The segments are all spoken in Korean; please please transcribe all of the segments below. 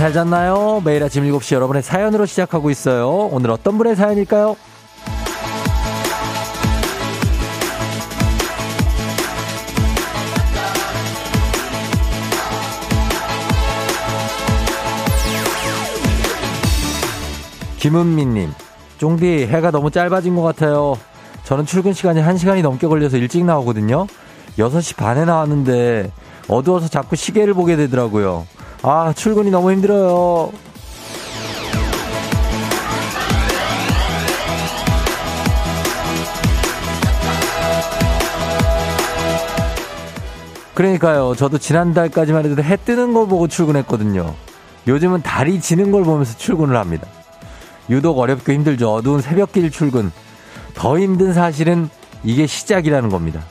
잘 잤나요? 매일 아침 7시 여러분의 사연으로 시작하고 있어요. 오늘 어떤 분의 사연일까요? 김은미님, 쫑디 해가 너무 짧아진 것 같아요. 저는 출근 시간이 1시간이 넘게 걸려서 일찍 나오거든요. 6시 반에 나왔는데 어두워서 자꾸 시계를 보게 되더라고요. 아, 출근이 너무 힘들어요. 그러니까요. 저도 지난달까지만 해도 해 뜨는 걸 보고 출근했거든요. 요즘은 달이 지는 걸 보면서 출근을 합니다. 유독 어렵고 힘들죠. 어두운 새벽길 출근. 더 힘든 사실은 이게 시작이라는 겁니다.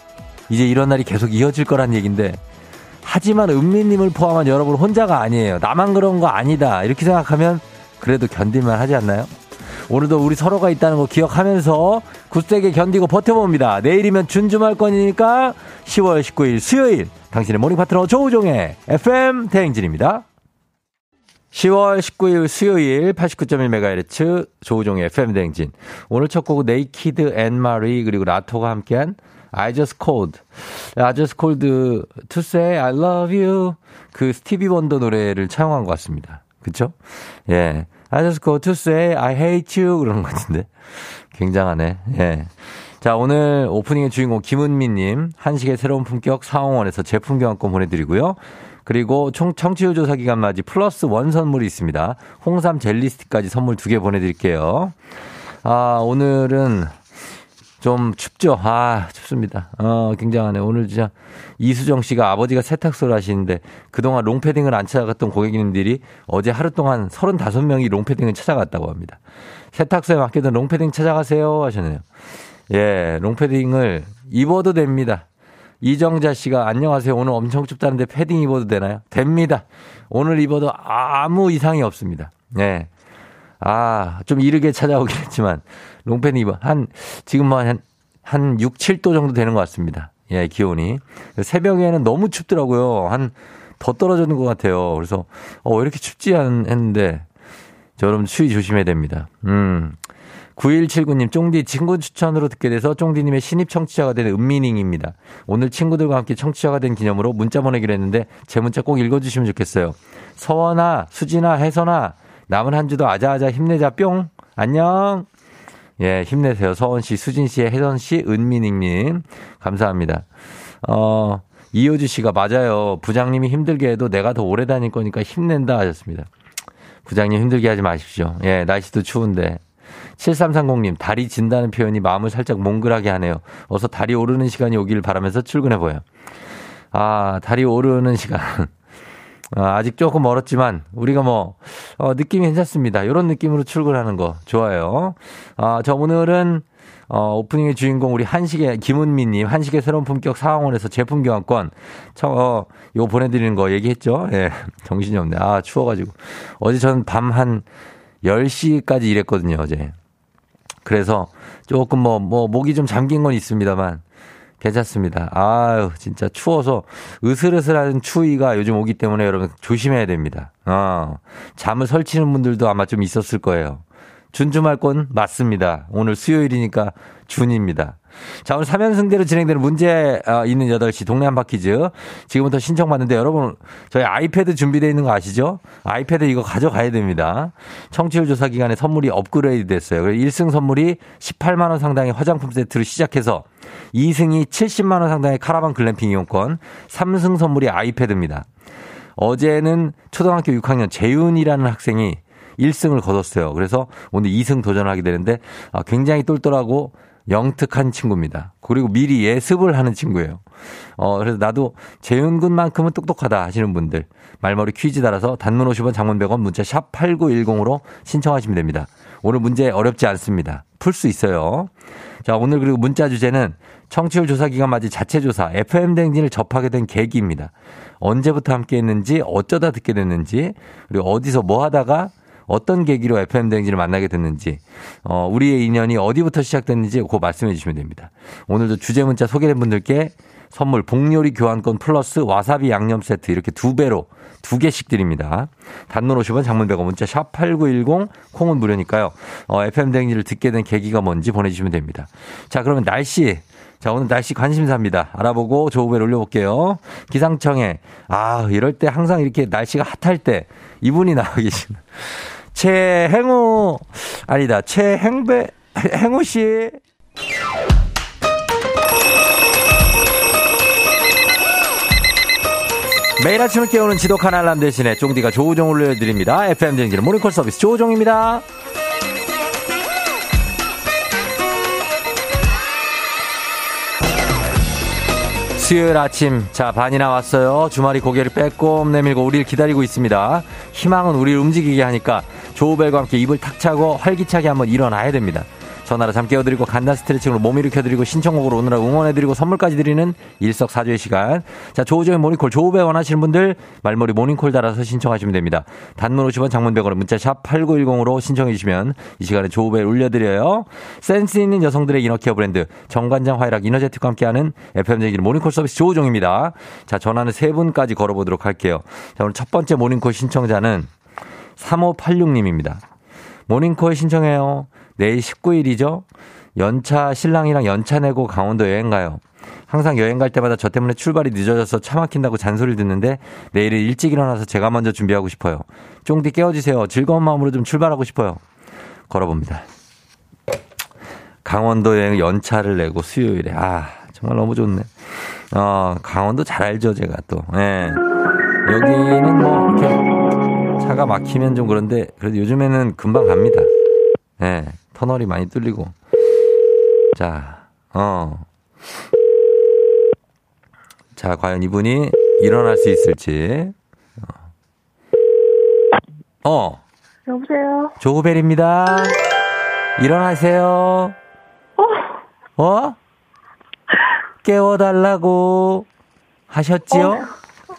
이제 이런 날이 계속 이어질 거란 얘기인데 하지만 은미님을 포함한 여러분 혼자가 아니에요. 나만 그런 거 아니다. 이렇게 생각하면 그래도 견딜만 하지 않나요? 오늘도 우리 서로가 있다는 거 기억하면서 굳세게 견디고 버텨봅니다. 내일이면 준주말권이니까 10월 19일 수요일 당신의 morning 파트너 조우종의 FM 대행진입니다. 10월 19일 수요일 89.1MHz 조우종의 FM 대행진. 오늘 첫 곡은 네이키드 앤 마리 그리고 라토가 함께한 I just called. I just called to say I love you. 그 스티비 원더 노래를 차용한 것 같습니다. 그쵸? 예. I just called to say I hate you. 그러는 것 같은데. 굉장하네. 예. 자, 오늘 오프닝의 주인공 김은미님, 한식의 새로운 품격 사옹원에서 제품 교환권 보내드리고요. 그리고 총 청취율 조사 기간 맞이 plus one 선물이 있습니다. 홍삼 젤리 스틱까지 선물 두 개 보내드릴게요. 아, 오늘은 좀 춥죠? 아, 춥습니다. 어, 굉장하네. 오늘 진짜 이수정 씨가 아버지가 세탁소를 하시는데 그동안 롱패딩을 안 찾아갔던 고객님들이 어제 하루 동안 35명이 롱패딩을 찾아갔다고 합니다. 세탁소에 맡기던 롱패딩 찾아가세요 하셨네요. 예, 롱패딩을 입어도 됩니다. 이정자 씨가 안녕하세요. 오늘 엄청 춥다는데 패딩 입어도 되나요? 됩니다. 오늘 입어도 아무 이상이 없습니다. 예. 아, 좀 이르게 찾아오긴 했지만, 롱팬 입어. 한, 지금 뭐 한, 한 6, 7도 정도 되는 것 같습니다. 예, 기온이. 새벽에는 너무 춥더라고요. 한, 더 떨어지는 것 같아요. 그래서, 어, 왜 이렇게 춥지 않, 했는데, 저 여러분 추위 조심해야 됩니다. 음. 9179님, 쫑디 친구 추천으로 듣게 돼서 쫑디님의 신입 청취자가 된 은미닝입니다. 오늘 친구들과 함께 청취자가 된 기념으로 문자 보내기로 했는데 제 문자 꼭 읽어주시면 좋겠어요. 서원아, 수진아, 혜선아, 남은 한 주도 아자아자 힘내자 뿅. 안녕. 예, 힘내세요. 서원 씨, 수진 씨, 혜선 씨, 은미닝 님. 감사합니다. 어, 이효주 씨가 맞아요. 부장님이 힘들게 해도 내가 더 오래 다닐 거니까 힘낸다 하셨습니다. 부장님 힘들게 하지 마십시오. 예, 날씨도 추운데. 7330님, 다리 진다는 표현이 마음을 살짝 몽글하게 하네요. 어서 다리 오르는 시간이 오길 바라면서 출근해 보여요. 아, 다리 오르는 시간. 아, 직 조금 멀었지만, 우리가 뭐, 어, 느낌이 괜찮습니다. 이런 느낌으로 출근하는 거 좋아요. 아, 저 오늘은, 어, 오프닝의 주인공 우리 한식의 김은미님, 한식의 새로운 품격 사항원에서 제품 교환권, 저, 어, 요 보내드리는 거 얘기했죠? 예, 정신이 없네. 아, 추워가지고. 어제 저는 밤한 10시까지 일했거든요, 어제. 그래서 조금 뭐, 뭐, 목이 좀 잠긴 건 있습니다만, 괜찮습니다. 아유, 진짜 추워서 으슬으슬한 추위가 요즘 오기 때문에 여러분 조심해야 됩니다. 어, 잠을 설치는 분들도 아마 좀 있었을 거예요. 준주말권 맞습니다. 오늘 수요일이니까 준입니다. 자, 오늘 3연승대로 진행되는 문제 어, 있는 8시 동네 한바퀴즈. 지금부터 신청받는데 여러분, 저희 아이패드 준비되어 있는 거 아시죠? 아이패드 이거 가져가야 됩니다. 청취율 조사 기간에 선물이 업그레이드 됐어요. 1승 선물이 18만원 상당의 화장품 세트로 시작해서 2승이 70만원 상당의 카라반 글램핑 이용권, 3승 선물이 아이패드입니다. 어제는 초등학교 6학년 재윤이라는 학생이 1승을 거뒀어요. 그래서 오늘 2승 도전하게 되는데 아, 굉장히 똘똘하고 영특한 친구입니다. 그리고 미리 예습을 하는 친구예요. 어, 그래서 나도 재윤군만큼은 똑똑하다 하시는 분들 말머리 퀴즈 달아서 단문 50원 장문 100원 문자 샵 8910으로 신청하시면 됩니다. 오늘 문제 어렵지 않습니다. 풀 수 있어요. 자, 오늘 그리고 문자 주제는 청취율 조사 기간 맞이 자체 조사 FM 댕진을 접하게 된 계기입니다. 언제부터 함께 했는지, 어쩌다 듣게 됐는지, 그리고 어디서 뭐 하다가 어떤 계기로 FM 댕진을 만나게 됐는지, 어, 우리의 인연이 어디부터 시작됐는지 그거 말씀해 주시면 됩니다. 오늘도 주제 문자 소개된 분들께 선물 복요리 교환권 플러스 와사비 양념 세트 이렇게 두 배로 두 개씩 드립니다. 단문 50원 장문 100원 문자 샵 8910 콩은 무료니까요. 어, FM 댕지를 듣게 된 계기가 뭔지 보내주시면 됩니다. 자 그러면 날씨 자, 오늘 날씨 관심사입니다. 알아보고 조우벨 올려볼게요. 기상청에, 아, 이럴 때 항상 이렇게 날씨가 핫할 때 이분이 나와 계시는. 최행우, 아니다, 최행배, 행우 씨. 매일 아침을 깨우는 지독한 알람 대신에 쫑디가 조우종 올려드립니다. FM 댕지는 모닝콜 서비스 조우종입니다. 수요일 아침, 자, 반이나 왔어요. 주말이 고개를 빼꼼 내밀고 우리를 기다리고 있습니다. 희망은 우리를 움직이게 하니까 조우벨과 함께 이불 탁 차고 활기차게 한번 일어나야 됩니다. 전화로 잠 깨워드리고 간단 스트레칭으로 몸 일으켜드리고 신청곡으로 오늘 하루 응원해드리고 선물까지 드리는 일석사조의 시간. 자, 조우종의 모닝콜, 조우벨 원하시는 분들 말머리 모닝콜 달아서 신청하시면 됩니다. 단문 50원 장문 100원은 문자 샵 8910으로 신청해주시면 이 시간에 조우벨 울려드려요. 센스 있는 여성들의 inner care 브랜드 정관장 화이락 이너제틱과 함께하는 FM댕진 모닝콜 서비스 조우종입니다. 자, 전화는 세 분까지 걸어보도록 할게요. 자, 오늘 첫 번째 모닝콜 신청자는 3586님입니다. 모닝콜 신청해요. 내일 19일이죠? 연차, 신랑이랑 연차 내고 강원도 여행 가요. 항상 여행 갈 때마다 저 때문에 출발이 늦어져서 차 막힌다고 잔소리를 듣는데 내일은 일찍 일어나서 제가 먼저 준비하고 싶어요. 쫑디 깨워주세요. 즐거운 마음으로 좀 출발하고 싶어요. 걸어봅니다. 강원도 여행 연차를 내고 수요일에. 아, 정말 너무 좋네. 어, 강원도 잘 알죠, 제가 또. 예. 여기는 뭐, 이렇게 차가 막히면 좀 그런데 그래도 요즘에는 금방 갑니다. 예. 터널이 많이 뚫리고. 자, 어. 자, 과연 이분이 일어날 수 있을지. 어. 어. 여보세요? 조우벨입니다. 일어나세요. 어? 어? 깨워달라고 하셨지요? 어.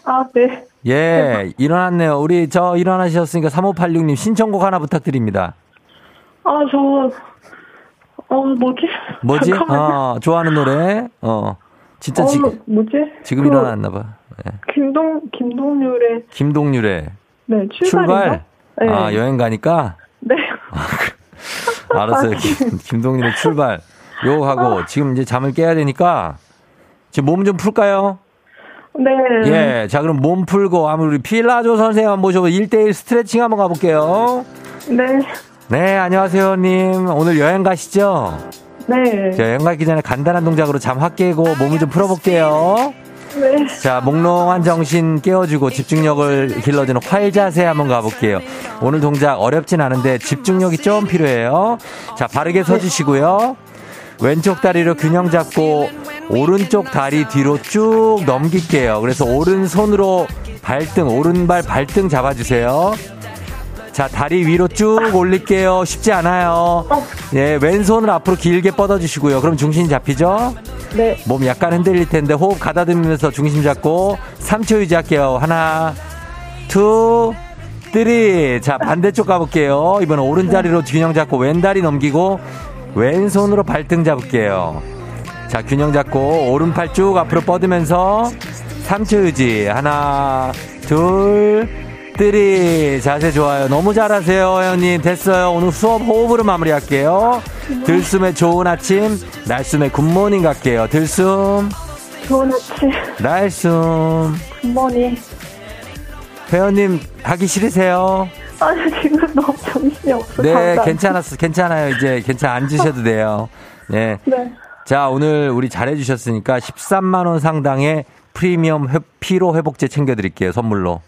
아, 네. 예, 일어났네요. 우리 저 일어나셨으니까 3586님 신청곡 하나 부탁드립니다. 아, 저, 어, 뭐지? 뭐지? 어, 좋아하는 노래? 어. 진짜 어, 지, 뭐지? 지금 그 일어났나 봐. 예. 김동, 김동률의, 김동률의 네, 출발인가? 출발? 네. 아, 여행 가니까? 네. 알았어요. 김, 김동률의 출발. 요거 하고 지금 이제 잠을 깨야 되니까 지금 몸 좀 풀까요? 네. 예. 자, 그럼 몸 풀고 아무 우리 필라조 선생님 한번 모셔고 1대1 스트레칭 한번 가볼게요. 네. 네, 안녕하세요, 님. 오늘 여행 가시죠? 네. 자, 여행 가기 전에 간단한 동작으로 잠 확 깨고 몸을 좀 풀어볼게요. 네. 자, 몽롱한 정신 깨워주고 집중력을 길러주는 활 자세 한번 가볼게요. 오늘 동작 어렵진 않은데 집중력이 좀 필요해요. 자, 바르게 서주시고요. 왼쪽 다리로 균형 잡고 오른쪽 다리 뒤로 쭉 넘길게요. 그래서 오른손으로 발등, 오른발 발등 잡아주세요. 자, 다리 위로 쭉 올릴게요. 쉽지 않아요. 예, 왼손을 앞으로 길게 뻗어주시고요. 그럼 중심 잡히죠? 네. 몸 약간 흔들릴 텐데 호흡 가다듬으면서 중심 잡고 3초 유지할게요. 하나, Two, three. 자, 반대쪽 가볼게요. 이번엔 오른 다리로 균형 잡고 왼 다리 넘기고 왼손으로 발등 잡을게요. 자, 균형 잡고 오른팔 쭉 앞으로 뻗으면서 3초 유지. 하나, 둘, three. 자세 좋아요. 너무 잘하세요, 회원님. 됐어요. 오늘 수업 호흡으로 마무리할게요. 들숨에 좋은 아침, 날숨에 good morning 갈게요. 들숨, 좋은 아침. 날숨. 굿모닝. 회원님, 하기 싫으세요? 아니, 지금 너무 정신이 없어. 네. 괜찮았어. 괜찮아요. 이제 괜찮아. 앉으셔도 돼요. 네. 네. 자, 오늘 우리 잘해주셨으니까 13만원 상당의 프리미엄 회- 피로 회복제 챙겨드릴게요. 선물로.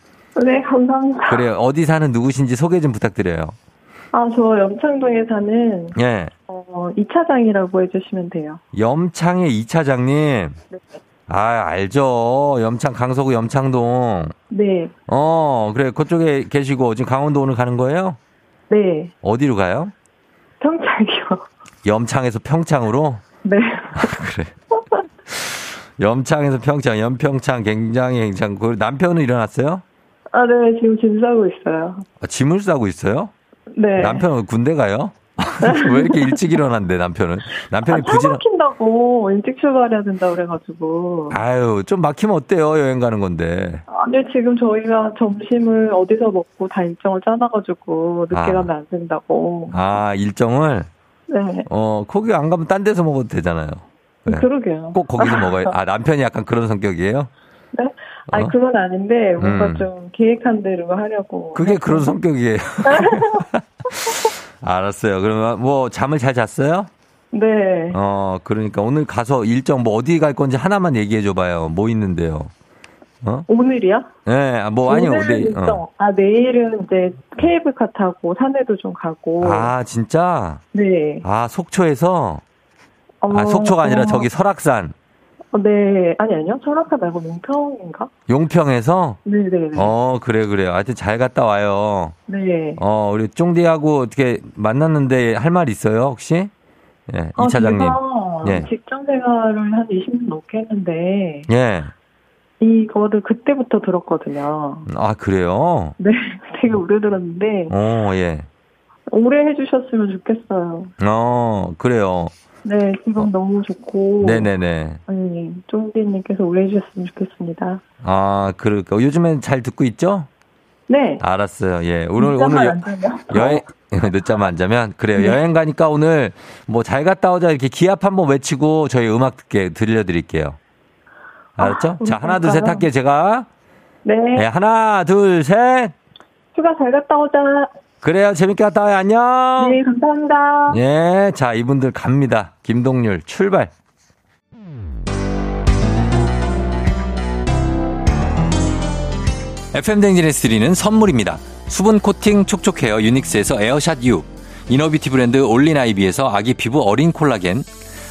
네, 감사합니다. 그래요. 어디 사는 누구신지 소개 좀 부탁드려요. 아, 저 염창동에 사는, 예. 어, 이차장이라고 해주시면 돼요. 염창의 이차장님. 네. 아, 알죠. 염창, 강서구 염창동. 네. 어, 그래. 그쪽에 계시고, 지금 강원도 오늘 가는 거예요? 네. 어디로 가요? 평창이요. 염창에서 평창으로? 네. 그래. 염창에서 평창, 연평창, 굉장히 굉장히. 그 남편은 일어났어요? 아, 네, 지금 짐 싸고 있어요. 아, 짐을 싸고 있어요? 네. 남편은 군대 가요? 왜 이렇게 일찍 일어난대, 남편은? 남편이 아, 차 부지런. 막힌다고 일찍 출발해야 된다 그래가지고. 아유, 좀 막히면 어때요? 여행 가는 건데. 아니 지금 저희가 점심을 어디서 먹고 다 일정을 짜놔가지고 늦게 아. 가면 안 된다고. 아, 일정을, 네. 어, 거기 안 가면 딴 데서 먹어도 되잖아요. 네. 그러게요. 꼭 거기서 먹어요. 아, 남편이 약간 그런 성격이에요? 네? 아니 어? 그건 아닌데 뭔가 음. 좀 계획한 대로 하려고. 그게. 그런 성격이에요. 알았어요. 그러면 뭐 잠을 잘 잤어요? 네. 어, 그러니까 오늘 가서 일정 뭐 어디 갈 건지 하나만 얘기해 줘봐요. 뭐 있는데요? 어? 오늘이요? 네, 뭐 아니요. 오늘 네. 어. 아 내일은 이제 케이블카 타고 산에도 좀 가고. 아, 진짜? 네. 아, 속초에서? 아, 어, 속초가 아니라 어, 저기 설악산. 어, 네. 아니 아니요. 설악산 말고 용평인가? 용평에서? 네네네. 어, 그래, 그래. 하여튼 잘 갔다 와요. 네. 어, 우리 쫑디하고 어떻게 만났는데 할 말 있어요, 혹시? 예, 아, 이 차장님. 예. 직장 생활을 한 20년 넘게 했는데 예. 이거를 그때부터 들었거든요. 아, 그래요? 네, 되게 오래 들었는데 어, 예. 오래 해주셨으면 좋겠어요. 어, 그래요. 네, 지금 너무 좋고. 네네네. 아니, 쫑디님께서 오래 해주셨으면 좋겠습니다. 아, 그럴까. 요즘엔 잘 듣고 있죠? 네. 알았어요. 예. 오늘, 오늘. 여, 행 늦잠 안 자면? 그래요. 네. 여행 가니까 오늘 뭐 잘 갔다 오자 이렇게 기합 한번 외치고 저희 음악 듣게 들려드릴게요. 알았죠? 아, 자, 하나, 둘, 셋? 할게요, 제가. 네. 네, 하나, 둘, 셋. 휴가 잘 갔다 오자. 그래요. 재밌게 갔다 와요. 안녕. 네, 감사합니다. 예, 자, 이분들 갑니다. 김동률, 출발. FM 댕진에서 드리는 선물입니다. 수분 코팅 촉촉 헤어 유닉스에서 에어샷 U, inner beauty 브랜드 올린 아이비에서 아기 피부 어린 콜라겐,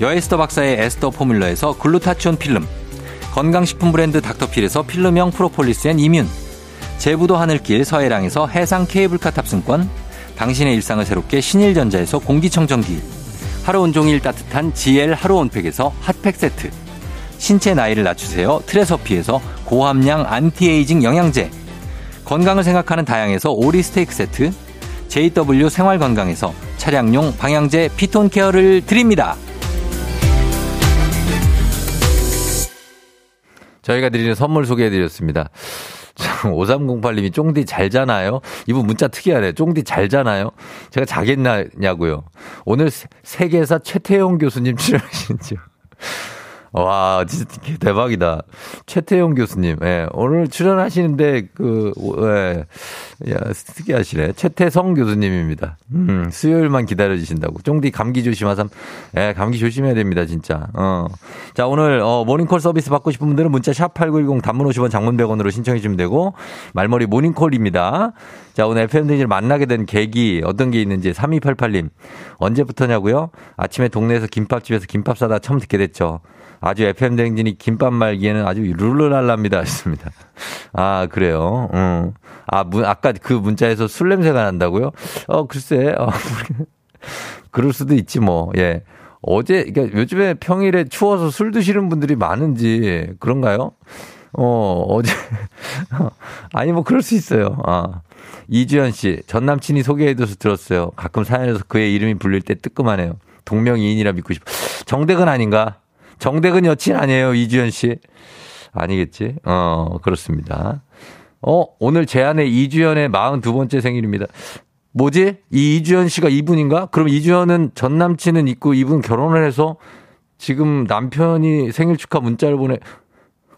여에스더 박사의 에스더 포뮬러에서 글루타치온 필름, 건강식품 브랜드 닥터필에서 필름형 프로폴리스 앤 이뮨, 제부도 하늘길 서해랑에서 해상 케이블카 탑승권, 당신의 일상을 새롭게 신일전자에서 공기청정기, 하루 온종일 따뜻한 GL 하루 온팩에서 핫팩 세트, 신체 나이를 낮추세요 트레서피에서 고함량 안티에이징 영양제, 건강을 생각하는 다양에서 오리 스테이크 세트, JW 생활건강에서 차량용 방향제 피톤 케어를 드립니다. 저희가 드리는 선물 소개해드렸습니다. 5308님이 쫑디 잘 자나요? 이분 문자 특이하네. 쫑디 잘 자나요? 제가 자겠냐고요. 오늘 세- 세계사 최태용 교수님 출연하신지요. 와, 진짜 대박이다. 최태용 교수님, 예, 오늘 출연하시는데, 그, 예, 야, 특이하시네. 최태성 교수님입니다. 음, 수요일만 기다려주신다고. 쫑디 감기 조심하삼. 예, 감기 조심해야 됩니다, 진짜. 어. 자, 오늘, 어, 모닝콜 서비스 받고 싶은 분들은 문자 샵8910 단문 50원 장문 100원으로 신청해주시면 되고, 말머리 모닝콜입니다. 자, 오늘 FM등지를 만나게 된 계기, 어떤 게 있는지 3288님. 언제부터냐고요? 아침에 동네에서 김밥집에서 김밥 사다 처음 듣게 됐죠. 아주 FM 대행진이 김밥 말기에는 아주 룰루랄랍니다. 했습니다. 아, 그래요. 음. 아, 문, 아까 그 문자에서 술 냄새가 난다고요? 어, 글쎄, 어, 그럴 수도 있지 뭐, 예. 어제, 그러니까 요즘에 평일에 추워서 술 드시는 분들이 많은지, 그런가요? 어, 어제, 아니, 뭐, 그럴 수 있어요. 아. 이주연 씨, 전 남친이 소개해줘서 들었어요. 가끔 사연에서 그의 이름이 불릴 때 뜨끔하네요. 동명이인이라 믿고 싶어. 정대근 아닌가? 정대근 여친 아니에요, 이주연 씨? 아니겠지? 어, 그렇습니다. 어, 오늘 제 아내 이주연의 42번째 생일입니다. 뭐지? 이 이주연 씨가 이분인가? 그럼 이주연은 전 남친은 있고 이분 결혼을 해서 지금 남편이 생일 축하 문자를 보내.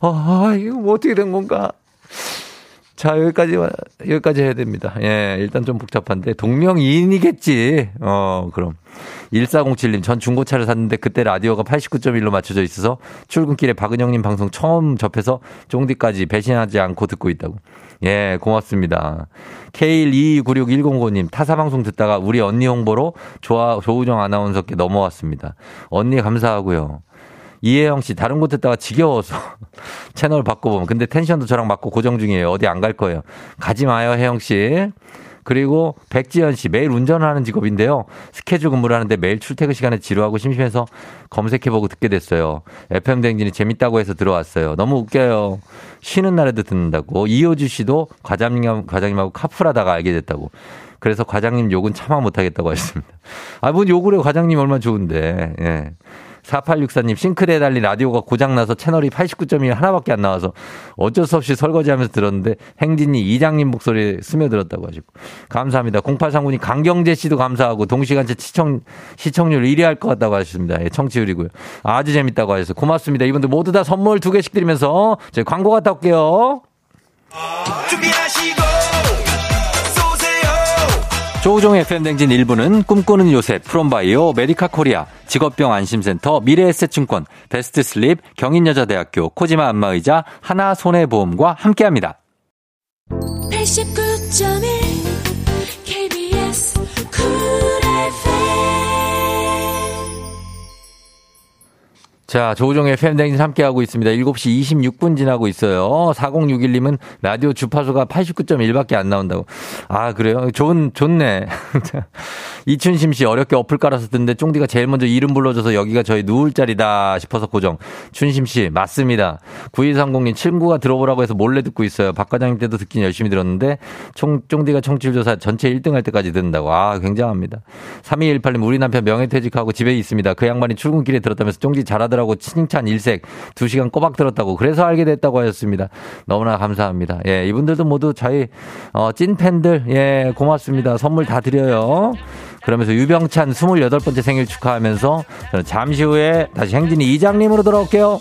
아, 이거 뭐 어떻게 된 건가? 자, 여기까지, 여기까지 해야 됩니다. 예, 일단 좀 복잡한데, 동명이인이겠지. 어, 그럼. 1407님, 전 중고차를 샀는데 그때 라디오가 89.1로 맞춰져 있어서 출근길에 박은영님 방송 처음 접해서 쫑디까지 배신하지 않고 듣고 있다고. 예, 고맙습니다. K1229610님, 타사 방송 듣다가 우리 언니 홍보로 조아, 조우정 아나운서께 넘어왔습니다. 언니 감사하고요. 이혜영 씨, 다른 곳 듣다가 지겨워서 채널 바꿔보면. 근데 텐션도 저랑 맞고 고정 중이에요. 어디 안 갈 거예요. 가지 마요, 혜영 씨. 그리고 백지연 씨 매일 운전을 하는 직업인데요. 스케줄 근무를 하는데 매일 출퇴근 시간에 지루하고 심심해서 검색해보고 듣게 됐어요. FM 댕진이 재밌다고 해서 들어왔어요. 너무 웃겨요. 쉬는 날에도 듣는다고. 이효주 씨도 과장님, 과장님하고 카풀하다가 알게 됐다고. 그래서 과장님 욕은 참아 못하겠다고 하셨습니다. 아, 뭔 욕을 해. 과장님 얼마나 좋은데. 예. 4864님, 싱크대에 달린 라디오가 고장나서 채널이 89.1 하나밖에 안 나와서 어쩔 수 없이 설거지 하면서 들었는데 행진이 이장님 목소리 스며들었다고 하시고. 감사합니다. 0839님, 강경재 씨도 감사하고 동시간제 시청, 시청률 1위 할 것 같다고 하셨습니다. 예, 청취율이고요. 아주 재밌다고 하셔서 고맙습니다. 이분들 모두 다 선물 두 개씩 드리면서 저희 광고 갔다 올게요. 준비하시고 조우종의 FM댕진 1부는 꿈꾸는 요새 프롬바이오 메디카 코리아 직업병 안심센터 미래에셋증권 베스트슬립 경인여자대학교 코지마 안마의자 하나손해보험과 함께합니다. 89.1 자, 조우종의 팬댕진 함께하고 있습니다. 7시 26분 지나고 있어요. 4061님은 라디오 주파수가 89.1밖에 안 나온다고. 아, 그래요? 좋은, 좋네. 이춘심 씨 어렵게 어플 깔아서 듣는데 쫑디가 제일 먼저 이름 불러줘서 여기가 저희 누울 자리다 싶어서 고정. 춘심 씨, 맞습니다. 9230님 친구가 들어보라고 해서 몰래 듣고 있어요. 박 과장님 때도 듣긴 열심히 들었는데 총, 쫑디가 청취율 조사 전체 1등 할 때까지 듣는다고. 아, 굉장합니다. 3218님, 우리 남편 명예퇴직하고 집에 있습니다. 그 양반이 출근길에 들었다면서 쫑디 잘하더라 하더라고 칭찬 일색 2시간 꼬박 들었다고 그래서 알게 됐다고 하셨습니다. 너무나 감사합니다. 예, 이분들도 모두 저희 어, 찐 팬들 예, 고맙습니다. 선물 다 드려요. 그러면서 유병찬 28번째 생일 축하하면서 저는 잠시 후에 다시 행진이 이장님으로 돌아올게요.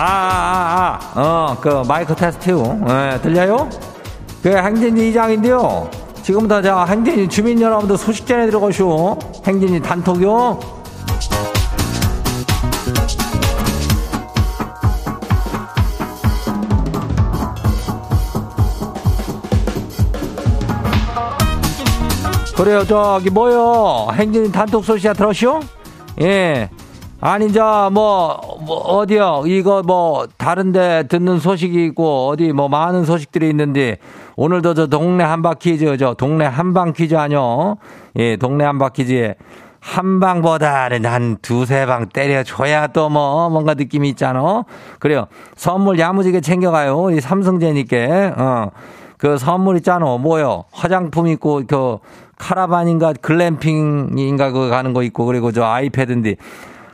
아, 아, 아, 어, 그 마이크 테스트, 예, 들려요? 그 행진이 이장인데요. 지금부터 저 행진이 주민 여러분들 소식 전해 들어가시오. 행진이 단톡요. 그래요, 저기 뭐요? 행진이 단톡 소식이 들었시오? 예. 아니, 저, 뭐, 뭐, 어디요? 이거 뭐, 다른데 듣는 소식이 있고, 어디 뭐, 많은 소식들이 있는데, 오늘도 저 동네 한바 퀴즈, 저 동네 한방 퀴즈 아뇨? 예, 동네 한바 퀴즈에 한 방보다는 한 두세 방 때려줘야 또 뭐, 뭔가 느낌이 있잖아. 그래요. 선물 야무지게 챙겨가요. 우리 삼성제니께, 어. 그 선물 있잖아. 뭐요? 화장품 있고, 그, 카라반인가 글램핑인가 그 가는 거 있고, 그리고 저 아이패드인데,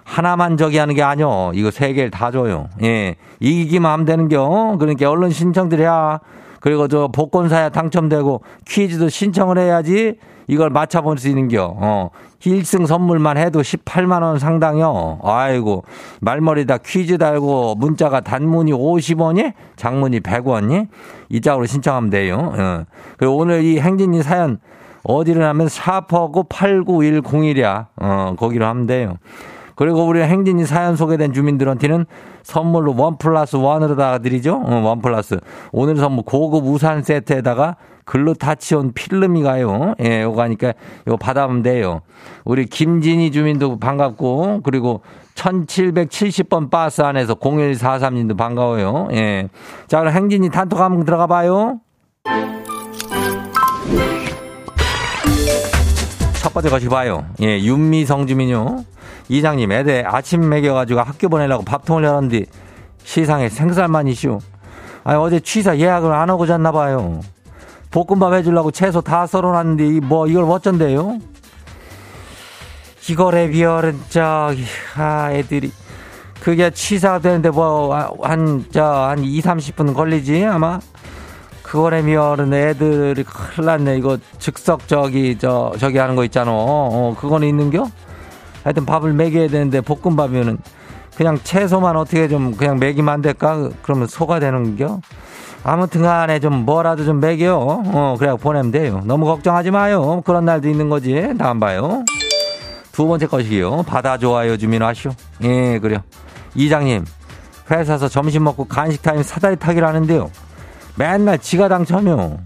하나만 저기 하는 게 아니요. 이거 세 개를 다 줘요. 예. 이기기만 하면 되는 겨. 그러니까 얼른 신청드려. 그리고 저 복권 사야 당첨되고 퀴즈도 신청을 해야지 이걸 맞춰볼 수 있는 겨. 어. 1승 선물만 해도 18만원 상당요. 아이고. 말머리다 퀴즈 달고 문자가 단문이 50원이? 장문이 100원이? 이 짝으로 신청하면 돼요. 어. 그리고 오늘 이 댕진이 사연 어디를 하면 샵하고 8910이야. 어, 거기로 하면 돼요. 그리고 우리 댕진이 사연 소개된 주민들한테는 선물로 one plus one으로 다 드리죠. 어, one plus. 오늘 선물 고급 우산 세트에다가 글루타치온 필름이 가요. 예, 요거 하니까 요거 받아보면 돼요. 우리 김진희 주민도 반갑고, 그리고 1770번 버스 안에서 0143님도 반가워요. 예. 자, 그럼 행진이 단톡 한번 들어가 봐요. 첫 번째 것이 봐요. 예, 윤미성 주민요. 이장님, 애들 아침 먹여가지고 학교 보내려고 밥통을 열었는데 시상에 생살만 이슈. 아 어제 취사 예약을 안 하고 잤나 봐요. 볶음밥 해주려고 채소 다 썰어놨는데 뭐 이걸 어쩐대요? 이거래 비열은 저기 아 애들이 그게 취사가 되는데 뭐 한저한 2, 30분 걸리지 아마 그거래 미열은 애들이 큰일 났네 이거 즉석 저기 저 저기 하는 거 있잖아 어 그거는 있는겨? 하여튼 밥을 먹여야 되는데 볶음밥이면은 그냥 채소만 어떻게 좀 그냥 먹이면 안 될까? 그러면 소가 되는겨? 아무튼 간에 좀 뭐라도 좀 먹여. 어, 그래 보내면 돼요. 너무 걱정하지 마요. 그런 날도 있는 거지. 다음 봐요. 두 번째 것이요. 바다 좋아요 주민 아시오? 예, 그래요. 이장님, 회사에서 점심 먹고 간식 타임 사다리 타기를 하는데요. 맨날 지가 당첨이요.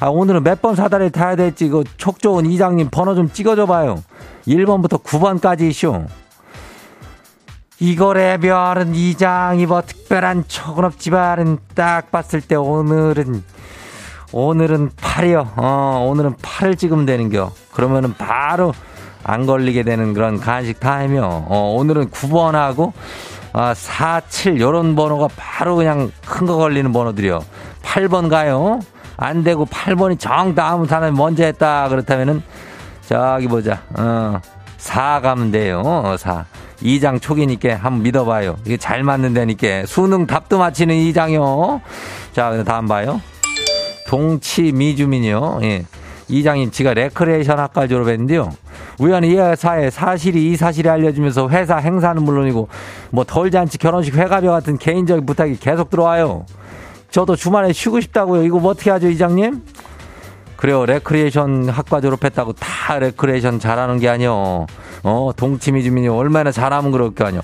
아, 오늘은 몇 번 사다리 타야 될지 그촉 좋은 이장님 번호 좀 찍어줘 봐요. 1번부터 9번까지이쇼. 이거래 별은 이장이 뭐 특별한 촉은 없지만 딱 봤을 때 오늘은 오늘은 8이요. 어, 오늘은 8을 찍으면 되는겨. 그러면은 바로 안 걸리게 되는 그런 간식 타임이요. 어, 오늘은 9번하고 아, 4, 7 요런 번호가 바로 그냥 큰 거 걸리는 번호들이요. 8번 가요. 안 되고 8번이 정 다음 사람이 먼저 했다 그렇다면은 저기 보자. 어. 4 가면 돼요. 어, 4. 2장 초기니까 한번 믿어봐요. 이게 잘 맞는다니까. 수능 답도 맞히는 2장이요. 자, 다음 봐요. 동치 미주민이요. 예. 이장님, 지가 레크레이션 학과를 졸업했는데요. 우연히 이 회사에 사실이 이 사실이 알려지면서 회사 행사는 물론이고 뭐 돌잔치 결혼식 회갑연 같은 개인적인 부탁이 계속 들어와요. 저도 주말에 쉬고 싶다고요. 이거 뭐 어떻게 하죠, 이장님? 그래요. 레크리에이션 학과 졸업했다고 다 레크리에이션 잘하는 게 아니요. 어, 동치미 주민이 얼마나 잘하면 그럴 거 아니요.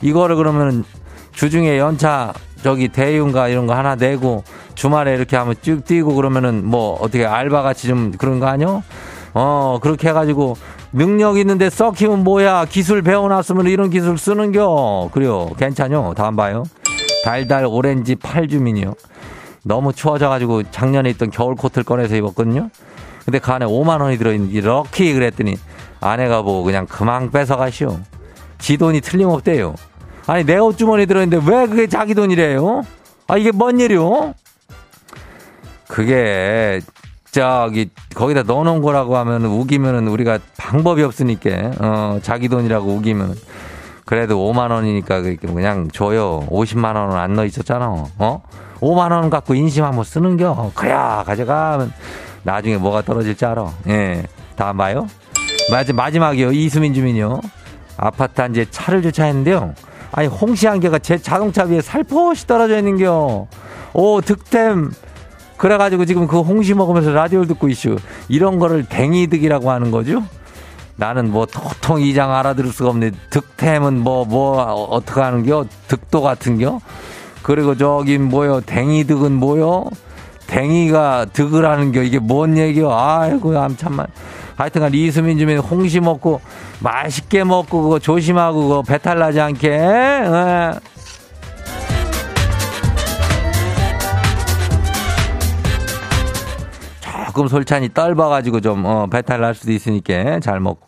이거를 그러면 주중에 연차 저기 대휴인가 이런 거 하나 내고 주말에 이렇게 하면 쭉 뛰고 그러면은 뭐 어떻게 알바 같이 좀 그런 거 아니요? 어, 그렇게 해가지고 능력 있는데 썩히면 뭐야. 기술 배워놨으면 이런 기술 쓰는겨. 그래요. 괜찮요. 다음 봐요. 달달 오렌지 팔주민이요. 너무 추워져가지고 작년에 있던 겨울 코트를 꺼내서 입었거든요. 근데 그 안에 5만 원이 들어있는 이 럭키 그랬더니 아내가 보고 그냥 그만 뺏어가시오. 지 돈이 틀림없대요. 아니 내 옷 주머니 들어있는데 왜 그게 자기 돈이래요? 아 이게 뭔 일이요? 그게 저기 거기다 넣어놓은 거라고 하면 우기면은 우리가 방법이 없으니까 어 자기 돈이라고 우기면 그래도 5만 원이니까 그냥 줘요. 50만 원은 안 넣어 있었잖아. 어? 5만 원 갖고 인심 한번 쓰는겨. 그야 가져가면 나중에 뭐가 떨어질지 알아. 예. 다음 봐요. 마지, 마지막이요. 이수민 주민요. 아파트 한제 차를 주차했는데요. 아니 홍시 한 개가 제 자동차 위에 살포시 떨어져 있는겨. 오 득템. 그래가지고 지금 그 홍시 먹으면서 라디오를 듣고 있슈. 이런 거를 댕이득이라고 하는 거죠. 나는 뭐 도통 이장 알아들을 수가 없네. 득템은 뭐, 뭐, 어떻게 하는겨? 득도 같은겨? 그리고 저기 뭐요? 댕이 득은 뭐요? 댕이가 득을 하는겨? 이게 뭔 얘기요? 아이고, 암참만. 하여튼간 이수민 주민 홍시 먹고 맛있게 먹고 그거 조심하고 그거 배탈 나지 않게. 에? 조금 솔찬히 떨어가지고 좀, 어, 배탈 날 수도 있으니까 잘 먹고.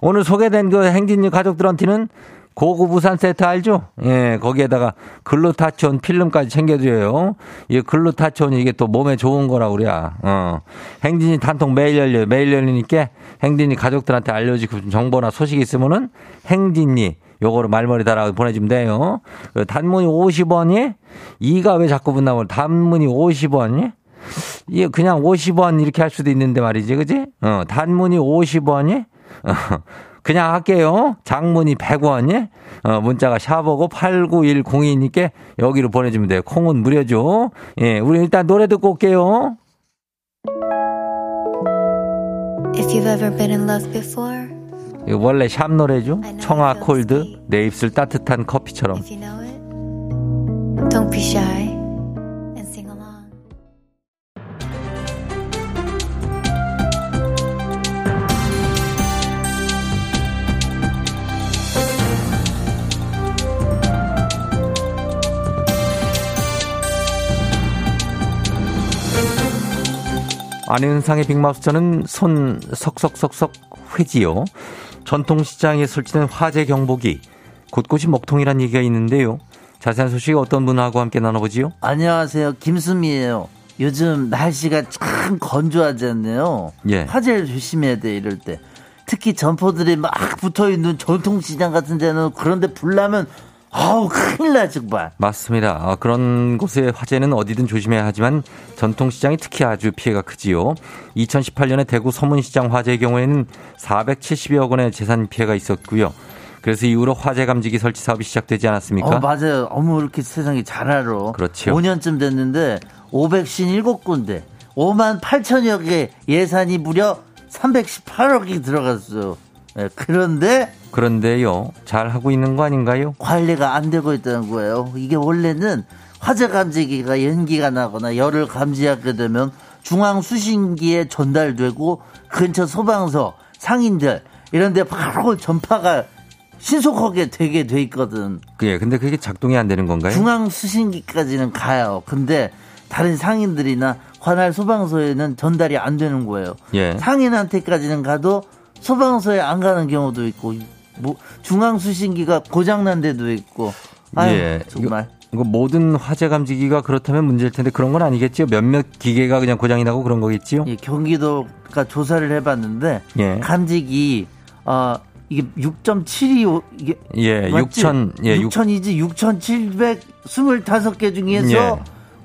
오늘 소개된 그 행진이 가족들한테는 고급 우산 세트 알죠? 예, 거기에다가 글루타치온 필름까지 챙겨줘요. 이 글루타치온이 이게 또 몸에 좋은 거라고 그래야. 어. 행진이 단톡 매일 열려요. 매일 열리니까 행진이 가족들한테 알려주고 정보나 소식 있으면은 행진이 요거를 말머리 달아 보내주면 돼요. 그 단문이 50원이? 이가 왜 자꾸 붙나면 단문이 50원이? 이게 그냥 50원 이렇게 할 수도 있는데 말이지, 그지? 어, 단문이 50원이? 어, 그냥 할게요. 장문이 100원이? 어, 문자가 샤보고 89102니까 여기로 보내주면 돼요. 콩은 무료죠. 예, 우리 일단 노래 듣고 올게요. If you've ever been in love before, 이거 원래 샵 노래죠? 청아 콜드 내 입술 따뜻한 커피처럼. Don't be shy 안윤상의 빅마우스 저는 손 석석석석 회지요. 전통시장에 설치된 화재 경보기 곳곳이 먹통이란 얘기가 있는데요. 자세한 소식 어떤 분하고 함께 나눠보지요? 안녕하세요. 김수미예요. 요즘 날씨가 참 건조하지 않네요. 예. 화재를 조심해야 돼 이럴 때. 특히 점포들이 막 붙어 있는 전통시장 같은 데는 그런데 불나면 아우 큰일 나 정말. 맞습니다. 어, 그런 곳의 화재는 어디든 조심해야 하지만 전통시장이 특히 아주 피해가 크지요. 2018년에 대구 서문시장 화재의 경우에는 470여억 원의 재산 피해가 있었고요. 그래서 이후로 화재 감지기 설치 사업이 시작되지 않았습니까? 어, 맞아요. 어머 이렇게 세상이 잘 알아. 그렇죠. 5년쯤 됐는데 557군데 5만 8천여 개 예산이 무려 318억이 들어갔어요. 네, 그런데 그런데요, 잘 하고 있는 거 아닌가요? 관리가 안 되고 있다는 거예요. 이게 원래는 화재 감지기가 연기가 나거나 열을 감지하게 되면 중앙 수신기에 전달되고 근처 소방서, 상인들 이런데 바로 전파가 신속하게 되게 돼 있거든. 예, 근데 그게 작동이 안 되는 건가요? 중앙 수신기까지는 가요. 근데 다른 상인들이나 관할 소방서에는 전달이 안 되는 거예요. 예. 상인한테까지는 가도 소방서에 안 가는 경우도 있고 뭐 중앙 수신기가 고장난 데도 있고. 아유, 예. 정말. 이거 모든 화재 감지기가 그렇다면 문제일 텐데 그런 건 아니겠지요? 몇몇 기계가 그냥 고장이 나고 그런 거겠지요? 예, 경기도가 조사를 해봤는데 예. 감지기 어 이게 6.72 이게 예, 맞지? 6천 예, 6천이지 6,725개 중에서 예.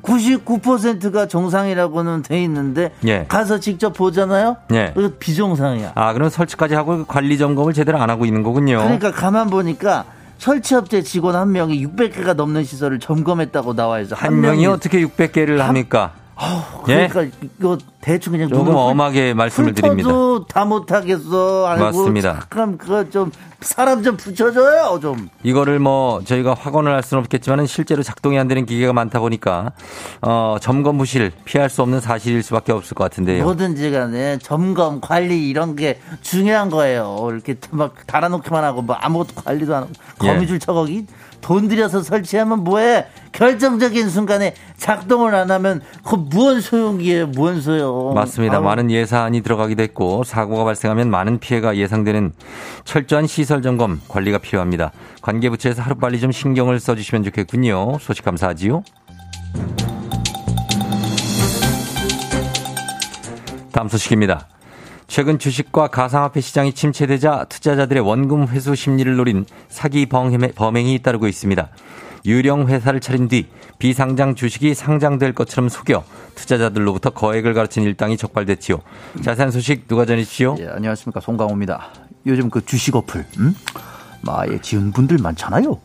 99%가 정상이라고는 돼 있는데 예. 가서 직접 보잖아요. 예. 비정상이야. 아, 그럼 설치까지 하고 관리 점검을 제대로 안 하고 있는 거군요. 그러니까 가만 보니까 설치업체 직원 한 명이 600개가 넘는 시설을 점검했다고 나와 있어. 한, 한 명이 어떻게 600개를 한, 합니까? 어, 그러니까 예? 이거 대충 그냥 조금 엄하게 말씀을 드립니다. 다 못하겠어. 아이고, 맞습니다. 잠깐 그거 좀 사람 좀 붙여줘요 좀. 이거를 뭐 저희가 확언을 할 수는 없겠지만 실제로 작동이 안 되는 기계가 많다 보니까 어, 점검 부실 피할 수 없는 사실일 수밖에 없을 것 같은데요. 뭐든지 간에 점검 관리 이런 게 중요한 거예요. 이렇게 막 달아놓기만 하고 뭐 아무것도 관리도 안 하고 거미줄 예. 처거기 돈 들여서 설치하면 뭐해? 결정적인 순간에 작동을 안 하면 그 무언 소용이에요, 무언 소용. 맞습니다. 아우. 많은 예산이 들어가기도 했고 사고가 발생하면 많은 피해가 예상되는 철저한 시설 점검 관리가 필요합니다. 관계부처에서 하루빨리 좀 신경을 써주시면 좋겠군요. 소식 감사하지요. 다음 소식입니다. 최근 주식과 가상화폐 시장이 침체되자 투자자들의 원금 회수 심리를 노린 사기 범행이 잇따르고 있습니다. 유령 회사를 차린 뒤 비상장 주식이 상장될 것처럼 속여 투자자들로부터 거액을 가르친 일당이 적발됐지요. 자세한 소식 누가 전해주시오? 예, 안녕하십니까 송강호입니다. 요즘 그 주식 어플, 음? 마에 지은 분들 많잖아요.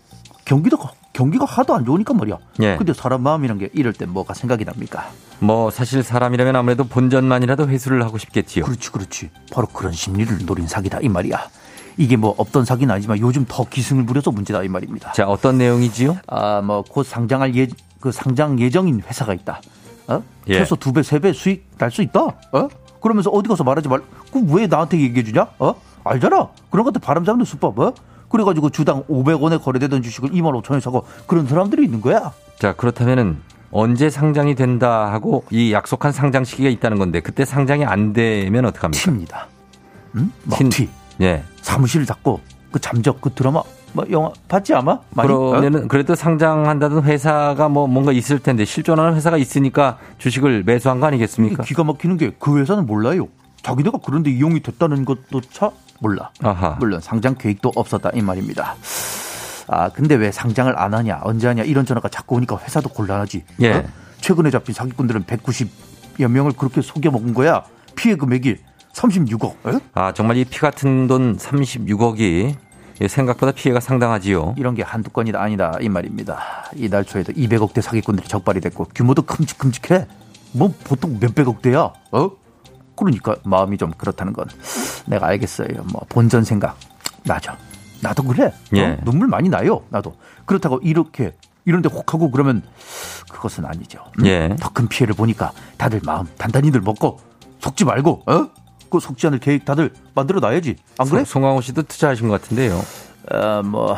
경기도 경기가 하도 안 좋으니까 말이야. 예. 근데 사람 마음이란 게 이럴 때 뭐가 생각이 납니까? 뭐 사실 사람이라면 아무래도 본전만이라도 회수를 하고 싶겠지요. 그렇지, 그렇지. 바로 그런 심리를 노린 사기다 이 말이야. 이게 뭐 없던 사기는 아니지만 요즘 더 기승을 부려서 문제다 이 말입니다. 자, 어떤 내용이지요? 아, 뭐 곧 상장할 예, 그 상장 예정인 회사가 있다. 어? 예. 최소 두 배, 세 배 수익 날 수 있다. 어? 그러면서 어디 가서 말하지 말. 그왜 나한테 얘기해 주냐? 어? 알잖아. 그런 것들 바람 잡는 수법. 어? 그래가지고 주당 500원에 거래되던 주식을 2만 5천원에 사고 그런 사람들이 있는 거야. 자, 그렇다면은 언제 상장이 된다 하고 이 약속한 상장 시기가 있다는 건데 그때 상장이 안 되면 어떡합니까? 팁니다. 응? 뭐 티. 예. 사무실 잡고 그 잠적 그 드라마 뭐 영화 봤지 아마? 많이? 그러면은 어? 그래도 상장한다던 회사가 뭐 뭔가 있을 텐데 실존하는 회사가 있으니까 주식을 매수한 거 아니겠습니까? 기가 막히는 게 그 회사는 몰라요. 자기네가 그런데 이용이 됐다는 것도 차 몰라. 아하. 물론 상장 계획도 없었다 이 말입니다. 아, 근데 왜 상장을 안 하냐, 언제 하냐 이런 전화가 자꾸 오니까 회사도 곤란하지. 예. 어? 최근에 잡힌 사기꾼들은 190여 명을 그렇게 속여 먹은 거야. 피해 금액이 36억. 에? 아, 정말 이 피 같은 돈 36억이 생각보다 피해가 상당하지요. 이런 게 한두 건이 아니다 이 말입니다. 이달 초에도 200억대 사기꾼들이 적발이 됐고 규모도 큼직큼직해. 뭐 보통 몇백억대야. 어? 그러니까 마음이 좀 그렇다는 건 내가 알겠어요. 뭐 본전 생각 나죠. 나도 그래. 어? 예. 어? 눈물 많이 나요. 나도. 그렇다고 이렇게 이런데 혹하고 그러면 그것은 아니죠. 음? 예. 더 큰 피해를 보니까 다들 마음 단단히들 먹고 속지 말고 어? 그 속지 않을 계획 다들 만들어 놔야지. 안 그래? 송강호 씨도 투자하신 것 같은데요. 어 뭐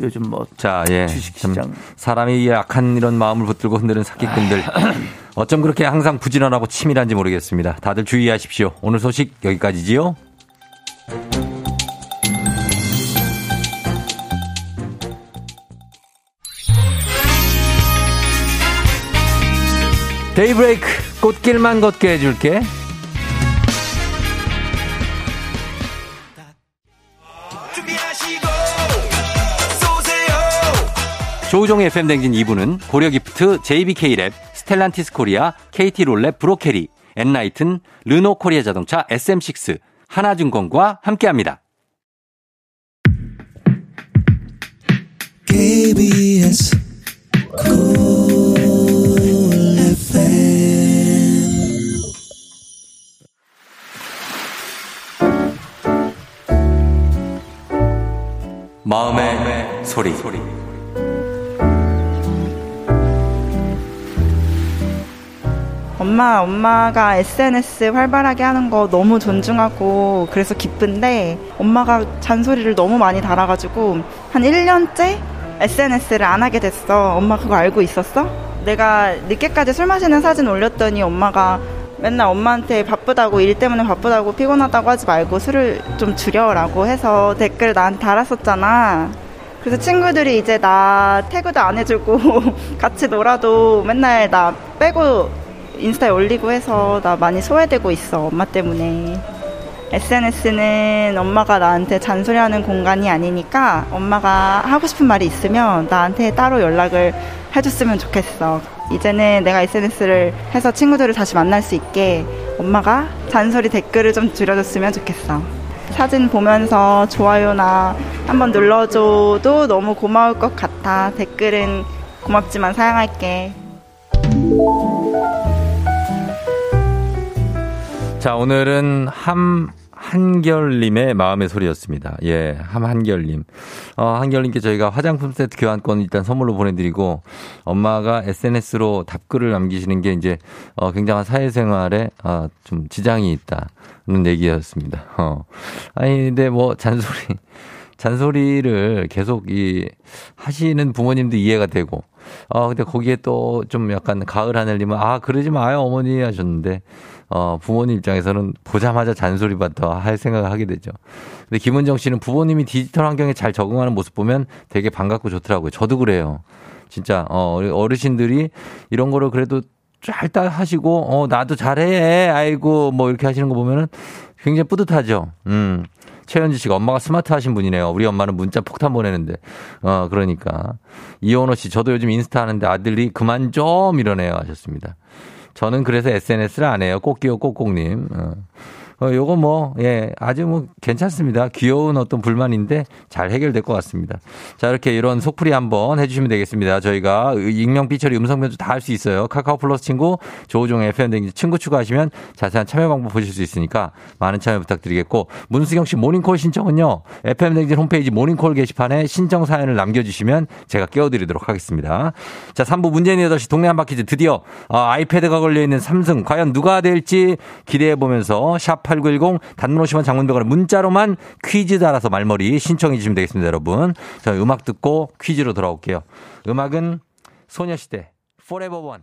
요즘 뭐 자, 예. 주식시장 사람이 약한 이런 마음을 붙들고 흔드는 사기꾼들 어쩜 그렇게 항상 부지런하고 치밀한지 모르겠습니다. 다들 주의하십시오. 오늘 소식 여기까지지요. 데이브레이크 꽃길만 걷게 해줄게. 조우종의 FM댕진 2부는 고려기프트, JBK랩, 스텔란티스 코리아, KT롤랩, 브로케리, 엔라이튼, 르노 코리아 자동차, SM6, 하나증권과 함께합니다. KBS 마음의, 마음의 소리. 소리. 엄마, 엄마가 SNS 활발하게 하는 거 너무 존중하고 그래서 기쁜데 엄마가 잔소리를 너무 많이 달아가지고 한 1년째 SNS를 안 하게 됐어. 엄마 그거 알고 있었어? 내가 늦게까지 술 마시는 사진 올렸더니 엄마가 맨날 엄마한테 바쁘다고 일 때문에 바쁘다고 피곤하다고 하지 말고 술을 좀 줄여라고 해서 댓글 나한테 달았었잖아. 그래서 친구들이 이제 나 태그도 안 해주고 같이 놀아도 맨날 나 빼고 인스타에 올리고 해서 나 많이 소외되고 있어 엄마 때문에. SNS는 엄마가 나한테 잔소리하는 공간이 아니니까 엄마가 하고 싶은 말이 있으면 나한테 따로 연락을 해줬으면 좋겠어. 이제는 내가 SNS를 해서 친구들을 다시 만날 수 있게 엄마가 잔소리 댓글을 좀 줄여줬으면 좋겠어. 사진 보면서 좋아요나 한번 눌러줘도 너무 고마울 것 같아. 댓글은 고맙지만 사양할게. 자, 오늘은 함 한결님의 마음의 소리였습니다. 예, 함한결님. 어, 한결님께 저희가 화장품 세트 교환권 일단 선물로 보내드리고, 엄마가 SNS로 답글을 남기시는 게 이제, 어, 굉장한 사회생활에, 어, 좀 지장이 있다는 얘기였습니다. 어. 아니, 근데 뭐, 잔소리, 잔소리를 계속 이, 하시는 부모님도 이해가 되고, 어, 근데 거기에 또 좀 약간 가을 하늘님은, 아, 그러지 마요, 어머니 하셨는데, 어, 부모님 입장에서는 보자마자 잔소리부터 할 생각을 하게 되죠. 근데 김은정 씨는 부모님이 디지털 환경에 잘 적응하는 모습 보면 되게 반갑고 좋더라고요. 저도 그래요. 진짜, 어, 어르신들이 이런 거를 그래도 짤딱 하시고, 어, 나도 잘해. 아이고, 뭐 이렇게 하시는 거 보면은 굉장히 뿌듯하죠. 음. 최현지 씨가 엄마가 스마트 하신 분이네요. 우리 엄마는 문자 폭탄 보내는데. 어, 그러니까. 이원호 씨, 저도 요즘 인스타 하는데 아들이 그만 좀 이러네요. 하셨습니다. 저는 그래서 SNS를 안 해요. 꼭기요 꼭꼭님. 어. 어, 요거 뭐, 예, 아주 뭐 괜찮습니다. 귀여운 어떤 불만인데 잘 해결될 것 같습니다. 자, 이렇게 이런 속풀이 한번 해주시면 되겠습니다. 저희가 익명, 삐처리, 음성 변조 다 할 수 있어요. 카카오 플러스 친구, 조우종 FM 등 친구 추가하시면 자세한 참여 방법 보실 수 있으니까 많은 참여 부탁드리겠고, 문수경 씨 모닝콜 신청은요, FM 댕진 홈페이지 모닝콜 게시판에 신청 사연을 남겨주시면 제가 깨워드리도록 하겠습니다. 자, 3부 문재인 8시 동네 한바퀴즈 드디어 어, 아이패드가 걸려있는 삼승, 과연 누가 될지 기대해보면서 샵 샵8910 단문 50원 장문병원에 문자로만 퀴즈 달아서 말머리 신청해 주시면 되겠습니다, 여러분. 자, 음악 듣고 퀴즈로 돌아올게요. 음악은 소녀시대 Forever One.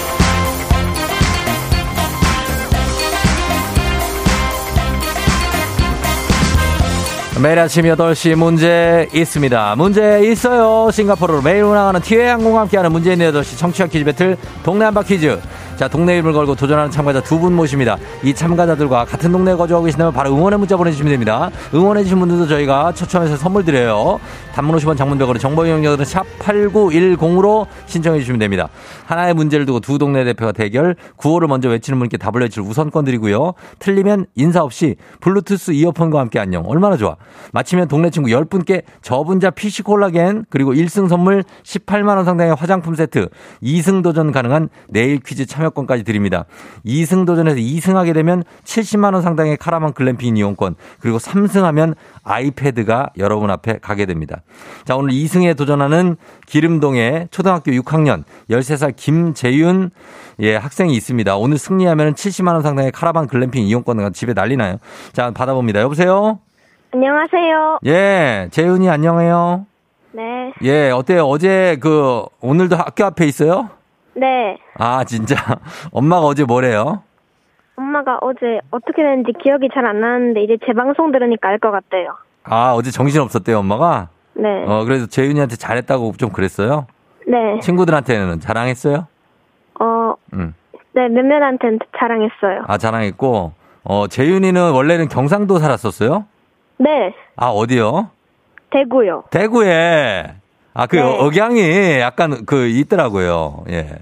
매일 아침 8시 문제 있습니다. 문제 있어요. 싱가포르로 매일 운항하는 티웨이 항공과 함께하는 문제 있는 8시 청취자 퀴즈 배틀 동네 한바 퀴즈 자, 동네 이름을 걸고 도전하는 참가자 두 분 모십니다. 이 참가자들과 같은 동네에 거주하고 계신다면 바로 응원의 문자 보내주시면 됩니다. 응원해주신 분들도 저희가 추첨해서 선물 드려요. 단문 50원 장문벽으로 정보 이용료들은 샵8910으로 신청해주시면 됩니다. 하나의 문제를 두고 두 동네 대표가 대결, 구호를 먼저 외치는 분께 답을 외칠 우선권 드리고요. 틀리면 인사 없이 블루투스 이어폰과 함께 안녕. 얼마나 좋아. 마치면 동네 친구 10분께 저분자 PC 콜라겐, 그리고 1승 선물 18만원 상당의 화장품 세트, 2승 도전 가능한 내일 퀴즈 참여 참여권까지 드립니다. 2승 도전에서 2승하게 되면 70만 원 상당의 카라만 글램핑 이용권 그리고 3승하면 아이패드가 여러분 앞에 가게 됩니다. 자, 오늘 2승에 도전하는 기름동의 초등학교 6학년 13살 김재윤 예, 학생이 있습니다. 오늘 승리하면 70만 원 상당의 카라반 글램핑 이용권을 집에 날리나요? 자, 받아봅니다. 여보세요? 안녕하세요. 예, 재윤이 안녕해요. 네. 예, 어때요? 어제 그 오늘도 학교 앞에 있어요? 네. 아, 진짜. 엄마가 어제 뭐래요? 엄마가 어제 어떻게 됐는지 기억이 잘 안 나는데 이제 재방송 들으니까 알 것 같대요. 아, 어제 정신 없었대요, 엄마가? 네. 어, 그래서 재윤이한테 잘했다고 좀 그랬어요? 네. 친구들한테는 자랑했어요? 어, 음. 네, 몇몇한테는 자랑했어요. 아, 자랑했고, 어, 재윤이는 원래는 경상도 살았었어요? 네. 아, 어디요? 대구요. 대구에. 아, 그 네. 억양이 약간 그 있더라고요. 예.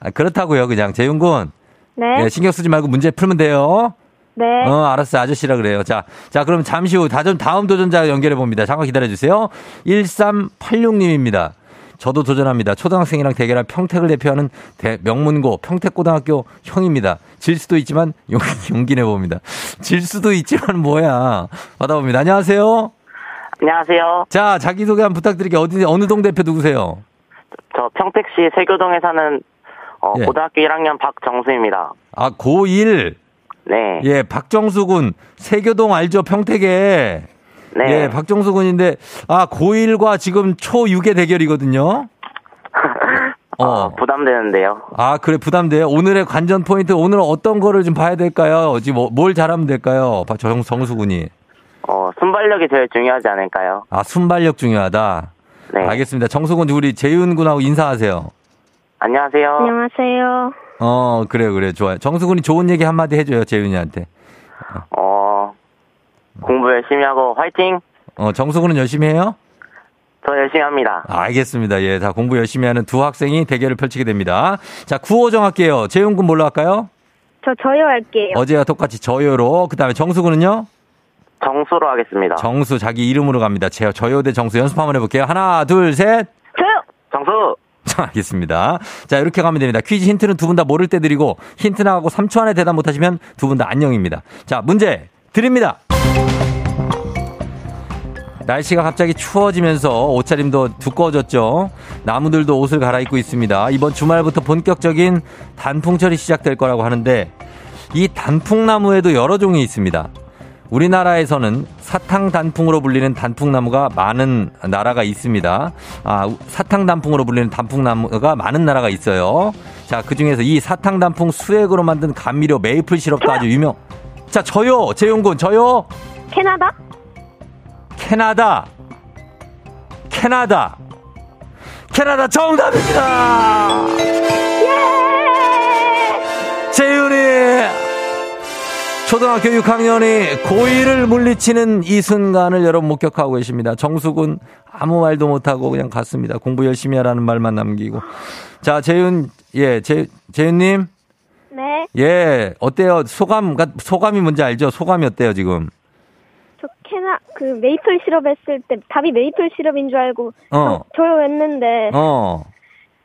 아, 그렇다고요, 그냥 재윤 군. 네. 예, 신경 쓰지 말고 문제 풀면 돼요. 네. 어, 알았어. 아저씨라 그래요. 자, 자, 그럼 잠시 후 다음, 다음 도전자 연결해 봅니다. 잠깐 기다려 주세요. 1386님입니다. 저도 도전합니다. 초등학생이랑 대결할 평택을 대표하는 대, 명문고 평택고등학교 형입니다. 질 수도 있지만 용, 용기 내봅니다. 질 수도 있지만 뭐야. 받아봅니다. 안녕하세요. 안녕하세요. 자, 자기소개 한번 부탁드릴게요. 어디, 어느 동 대표 누구세요? 저 평택시 세교동에 사는 어, 예. 고등학교 1학년 박정수입니다. 아, 고1? 네. 예, 박정수 군. 세교동 알죠? 평택에. 네. 예, 박정수 군인데, 아, 고1과 지금 초6의 대결이거든요? 어, 어, 부담되는데요. 아, 그래, 부담돼요? 오늘의 관전 포인트, 오늘 어떤 거를 좀 봐야 될까요? 지금 뭐, 뭘 잘하면 될까요? 정, 정수 군이. 어, 순발력이 제일 중요하지 않을까요? 아, 순발력 중요하다? 네. 알겠습니다. 정수군 우리 재윤 군하고 인사하세요. 안녕하세요. 안녕하세요. 어, 그래요, 그래. 요 좋아요. 정수군이 좋은 얘기 한마디 해줘요, 재윤이한테. 어, 공부 열심히 하고 화이팅! 어, 정수군은 열심히 해요? 더 열심히 합니다. 아, 알겠습니다. 예, 자, 공부 열심히 하는 두 학생이 대결을 펼치게 됩니다. 자, 구호 정 할게요. 재윤 군 뭘로 할까요? 저 저요 할게요. 어제와 똑같이 저요로. 그 다음에 정수군은요? 정수로 하겠습니다. 정수 자기 이름으로 갑니다. 제 저요대 정수 연습 한번 해볼게요. 하나, 둘, 셋. 저요. 정수. 자, 알겠습니다. 자, 이렇게 가면 됩니다. 퀴즈 힌트는 두 분 다 모를 때 드리고 힌트 나가고 3초 안에 대답 못하시면 두 분 다 안녕입니다. 자, 문제 드립니다. 날씨가 갑자기 추워지면서 옷차림도 두꺼워졌죠. 나무들도 옷을 갈아입고 있습니다. 이번 주말부터 본격적인 단풍철이 시작될 거라고 하는데 이 단풍나무에도 여러 종이 있습니다. 우리나라에서는 사탕 단풍으로 불리는 단풍나무가 많은 나라가 있습니다. 아, 사탕 단풍으로 불리는 단풍나무가 많은 나라가 있어요. 자, 그 중에서 이 사탕 단풍 수액으로 만든 감미료 메이플 시럽도 아주 유명. 자, 저요, 재용군, 저요. 캐나다? 캐나다. 캐나다. 캐나다 정답입니다. 초등학교 6학년이 고1을 물리치는 이 순간을 여러분 목격하고 계십니다. 정수군 아무 말도 못하고 그냥 갔습니다. 공부 열심히 하라는 말만 남기고. 자, 재윤, 예, 재, 재윤님. 네. 예, 어때요? 소감, 소감이 뭔지 알죠? 소감이 어때요, 지금? 저 캐나, 그 메이플 시럽 했을 때 답이 메이플 시럽인 줄 알고. 어. 저요 했는데. 어.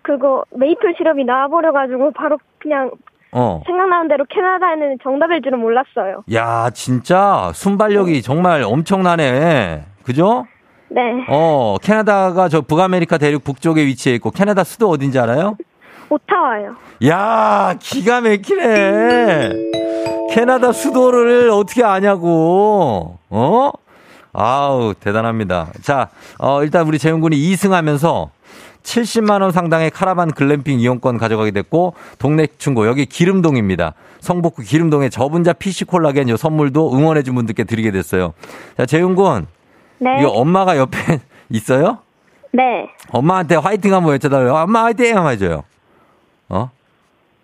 그거 메이플 시럽이 나와버려가지고 바로 그냥 어. 생각나는 대로 캐나다에는 정답일 줄은 몰랐어요. 야, 진짜 순발력이 네. 정말 엄청나네. 그죠? 네. 어, 캐나다가 저 북아메리카 대륙 북쪽에 위치해 있고 캐나다 수도 어딘지 알아요? 오타와요. 야, 기가 막히네. 캐나다 수도를 어떻게 아냐고. 어? 아우, 대단합니다. 자, 어, 일단 우리 재훈 군이 2승 하면서 70만원 상당의 카라반 글램핑 이용권 가져가게 됐고, 동네 충고, 여기 기름동입니다. 성북구 기름동에 저분자 PC 콜라겐 요 선물도 응원해준 분들께 드리게 됐어요. 자, 재훈 군. 네. 이거 엄마가 옆에 있어요? 네. 엄마한테 화이팅 한번 외쳐달래요. 엄마 화이팅 한번 해줘요. 어?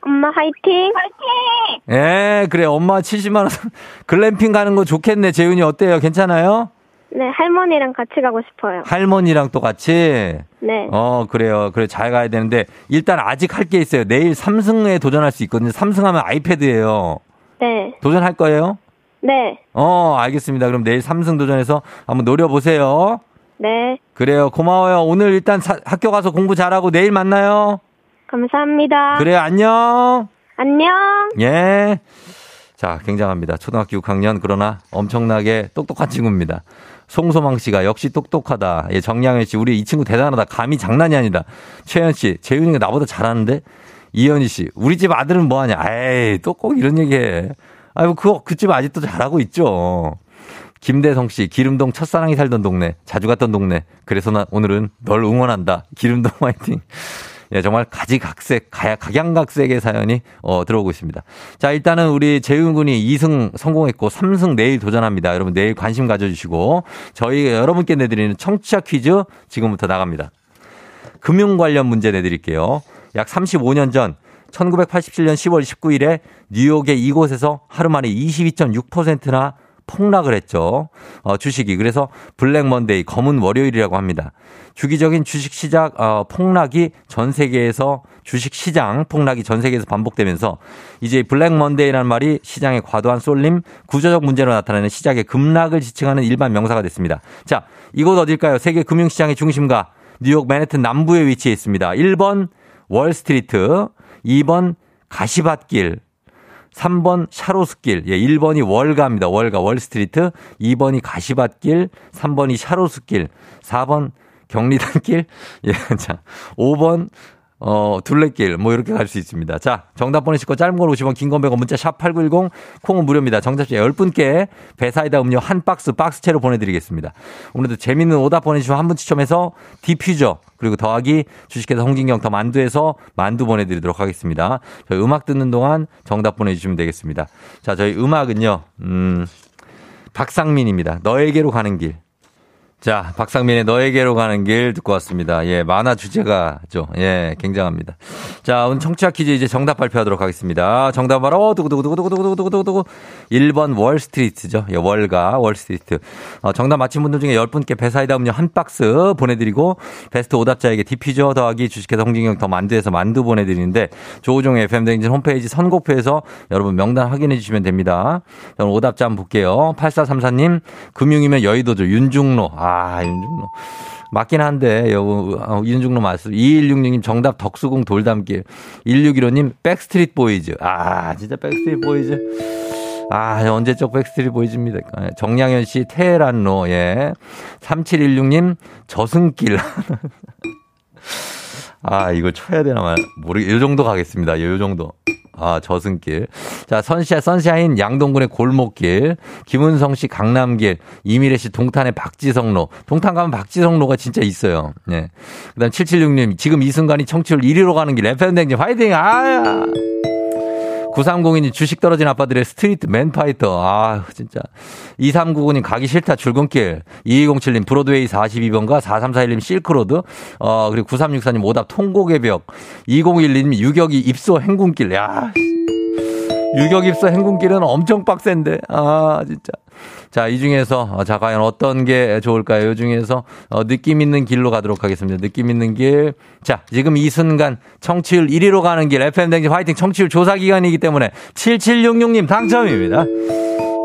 엄마 화이팅! 화이팅! 예, 그래. 엄마 70만원 글램핑 가는 거 좋겠네. 재훈이 어때요? 괜찮아요? 네, 할머니랑 같이 가고 싶어요. 할머니랑 또 같이? 네. 어, 그래요. 그래, 잘 가야 되는데, 일단 아직 할 게 있어요. 내일 3승에 도전할 수 있거든요. 3승 하면 아이패드예요 네. 도전할 거예요? 네. 어, 알겠습니다. 그럼 내일 3승 도전해서 한번 노려보세요. 네. 그래요. 고마워요. 오늘 일단 사, 학교 가서 공부 잘하고 내일 만나요. 감사합니다. 그래요. 안녕. 안녕. 예. 자, 굉장합니다. 초등학교 6학년 그러나 엄청나게 똑똑한 친구입니다. 송소망 씨가 역시 똑똑하다. 예, 정양현 씨, 우리 이 친구 대단하다. 감이 장난이 아니다. 최현 씨, 재윤이가 나보다 잘하는데? 이현희 씨, 우리 집 아들은 뭐 하냐? 에이, 또 꼭 이런 얘기 해. 아이고, 그거, 그집 아직도 잘하고 있죠. 김대성 씨, 기름동 첫사랑이 살던 동네, 자주 갔던 동네. 그래서 나 오늘은 널 응원한다. 기름동 화이팅. 예, 정말 가지각색, 각양각색의 사연이 어, 들어오고 있습니다. 자, 일단은 우리 재윤 군이 2승 성공했고 3승 내일 도전합니다. 여러분 내일 관심 가져주시고 저희 여러분께 내드리는 청취자 퀴즈 지금부터 나갑니다. 금융 관련 문제 내드릴게요. 약 35년 전 1987년 10월 19일에 뉴욕의 이곳에서 하루 만에 22.6%나 폭락을 했죠. 어, 주식이. 그래서 블랙 먼데이, 검은 월요일이라고 합니다. 주기적인 주식 시작, 어, 폭락이 전 세계에서 주식 시장 폭락이 전 세계에서 반복되면서 이제 블랙 먼데이라는 말이 시장의 과도한 쏠림, 구조적 문제로 나타나는 시장의 급락을 지칭하는 일반 명사가 됐습니다. 자, 이곳 어딜까요? 세계 금융시장의 중심가 뉴욕 맨해튼 남부에 위치해 있습니다. 1번 월스트리트, 2번 가시밭길, 3번 샤로스길, 예, 1번이 월가입니다. 월가, 월스트리트. 2번이 가시밭길, 3번이 샤로스길, 4번 경리단길, 예, 자, 5번 어, 둘레길, 뭐, 이렇게 갈 수 있습니다. 자, 정답 보내시고, 짧은 걸 50원, 긴 건 100원, 문자 샵 8910, 콩은 무료입니다. 정답자 10분께 배사이다 음료 한 박스, 박스채로 보내드리겠습니다. 오늘도 재밌는 오답 보내주시면 한 분 추첨해서 디퓨저, 그리고 더하기 주식회사 홍진경 더 만두에서 만두 보내드리도록 하겠습니다. 저희 음악 듣는 동안 정답 보내주시면 되겠습니다. 자, 저희 음악은요, 음, 박상민입니다. 너에게로 가는 길. 자, 박상민의 너에게로 가는 길 듣고 왔습니다. 예, 만화 주제가죠. 예, 굉장합니다. 자, 오늘 청취자 퀴즈 이제 정답 발표하도록 하겠습니다. 정답 바로 두구두구두구두구두구두구두구 1번 월스트리트죠. 예, 월가 월스트리트. 어, 정답 맞힌 분들 중에 10분께 배사이다 음료 한 박스 보내드리고 베스트 오답자에게 디퓨저 더하기 주식회사 홍진경 더 만두에서 만두 보내드리는데 조우종 FM 댕진 홈페이지 선곡표에서 여러분 명단 확인해 주시면 됩니다. 오답자 한번 볼게요. 8434님 금융이면 여의도죠. 윤중로. 아, 아, 윤중로. 맞긴 한데, 요, 어, 윤중로 맞습 2166님 정답 덕수궁 돌담길. 1615님 백스트리트 보이즈. 아, 진짜 백스트리트 보이즈. 아, 언제적 백스트리트 보이즈입니다. 정양현 씨 테헤란로, 예. 3716님 저승길. 아, 이거 쳐야 되나 말. 모르겠, 요 정도 가겠습니다. 요 정도. 아, 저승길. 자, 선샤, 선샤인 양동근의 골목길. 김은성 씨 강남길. 이미래 씨 동탄의 박지성로. 동탄 가면 박지성로가 진짜 있어요. 예. 그 다음 776님. 지금 이 순간이 청취율 1위로 가는 길. FM댕진 화이팅! 아! 9302님 주식 떨어진 아빠들의 스트리트 맨파이터. 아, 진짜. 2399님 가기 싫다 출근길. 2207님 브로드웨이 42번가 4341님 실크로드. 어, 그리고 9364님 오답 통곡의 벽. 2012님 유격이 입소 행군길. 야. 유격 입소 행군길은 엄청 빡센데. 아, 진짜. 자, 이 중에서, 어, 자, 과연 어떤 게 좋을까요? 이 중에서, 어, 느낌 있는 길로 가도록 하겠습니다. 느낌 있는 길. 자, 지금 이 순간, 청취율 1위로 가는 길, FM댕지 화이팅 청취율 조사 기간이기 때문에, 7766님 당첨입니다.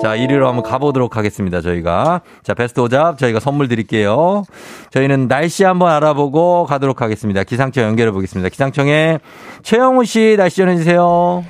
자, 1위로 한번 가보도록 하겠습니다, 저희가. 자, 베스트 오잡 저희가 선물 드릴게요. 저희는 날씨 한번 알아보고 가도록 하겠습니다. 기상청 연결해 보겠습니다. 기상청에 최영우 씨 날씨 전해주세요.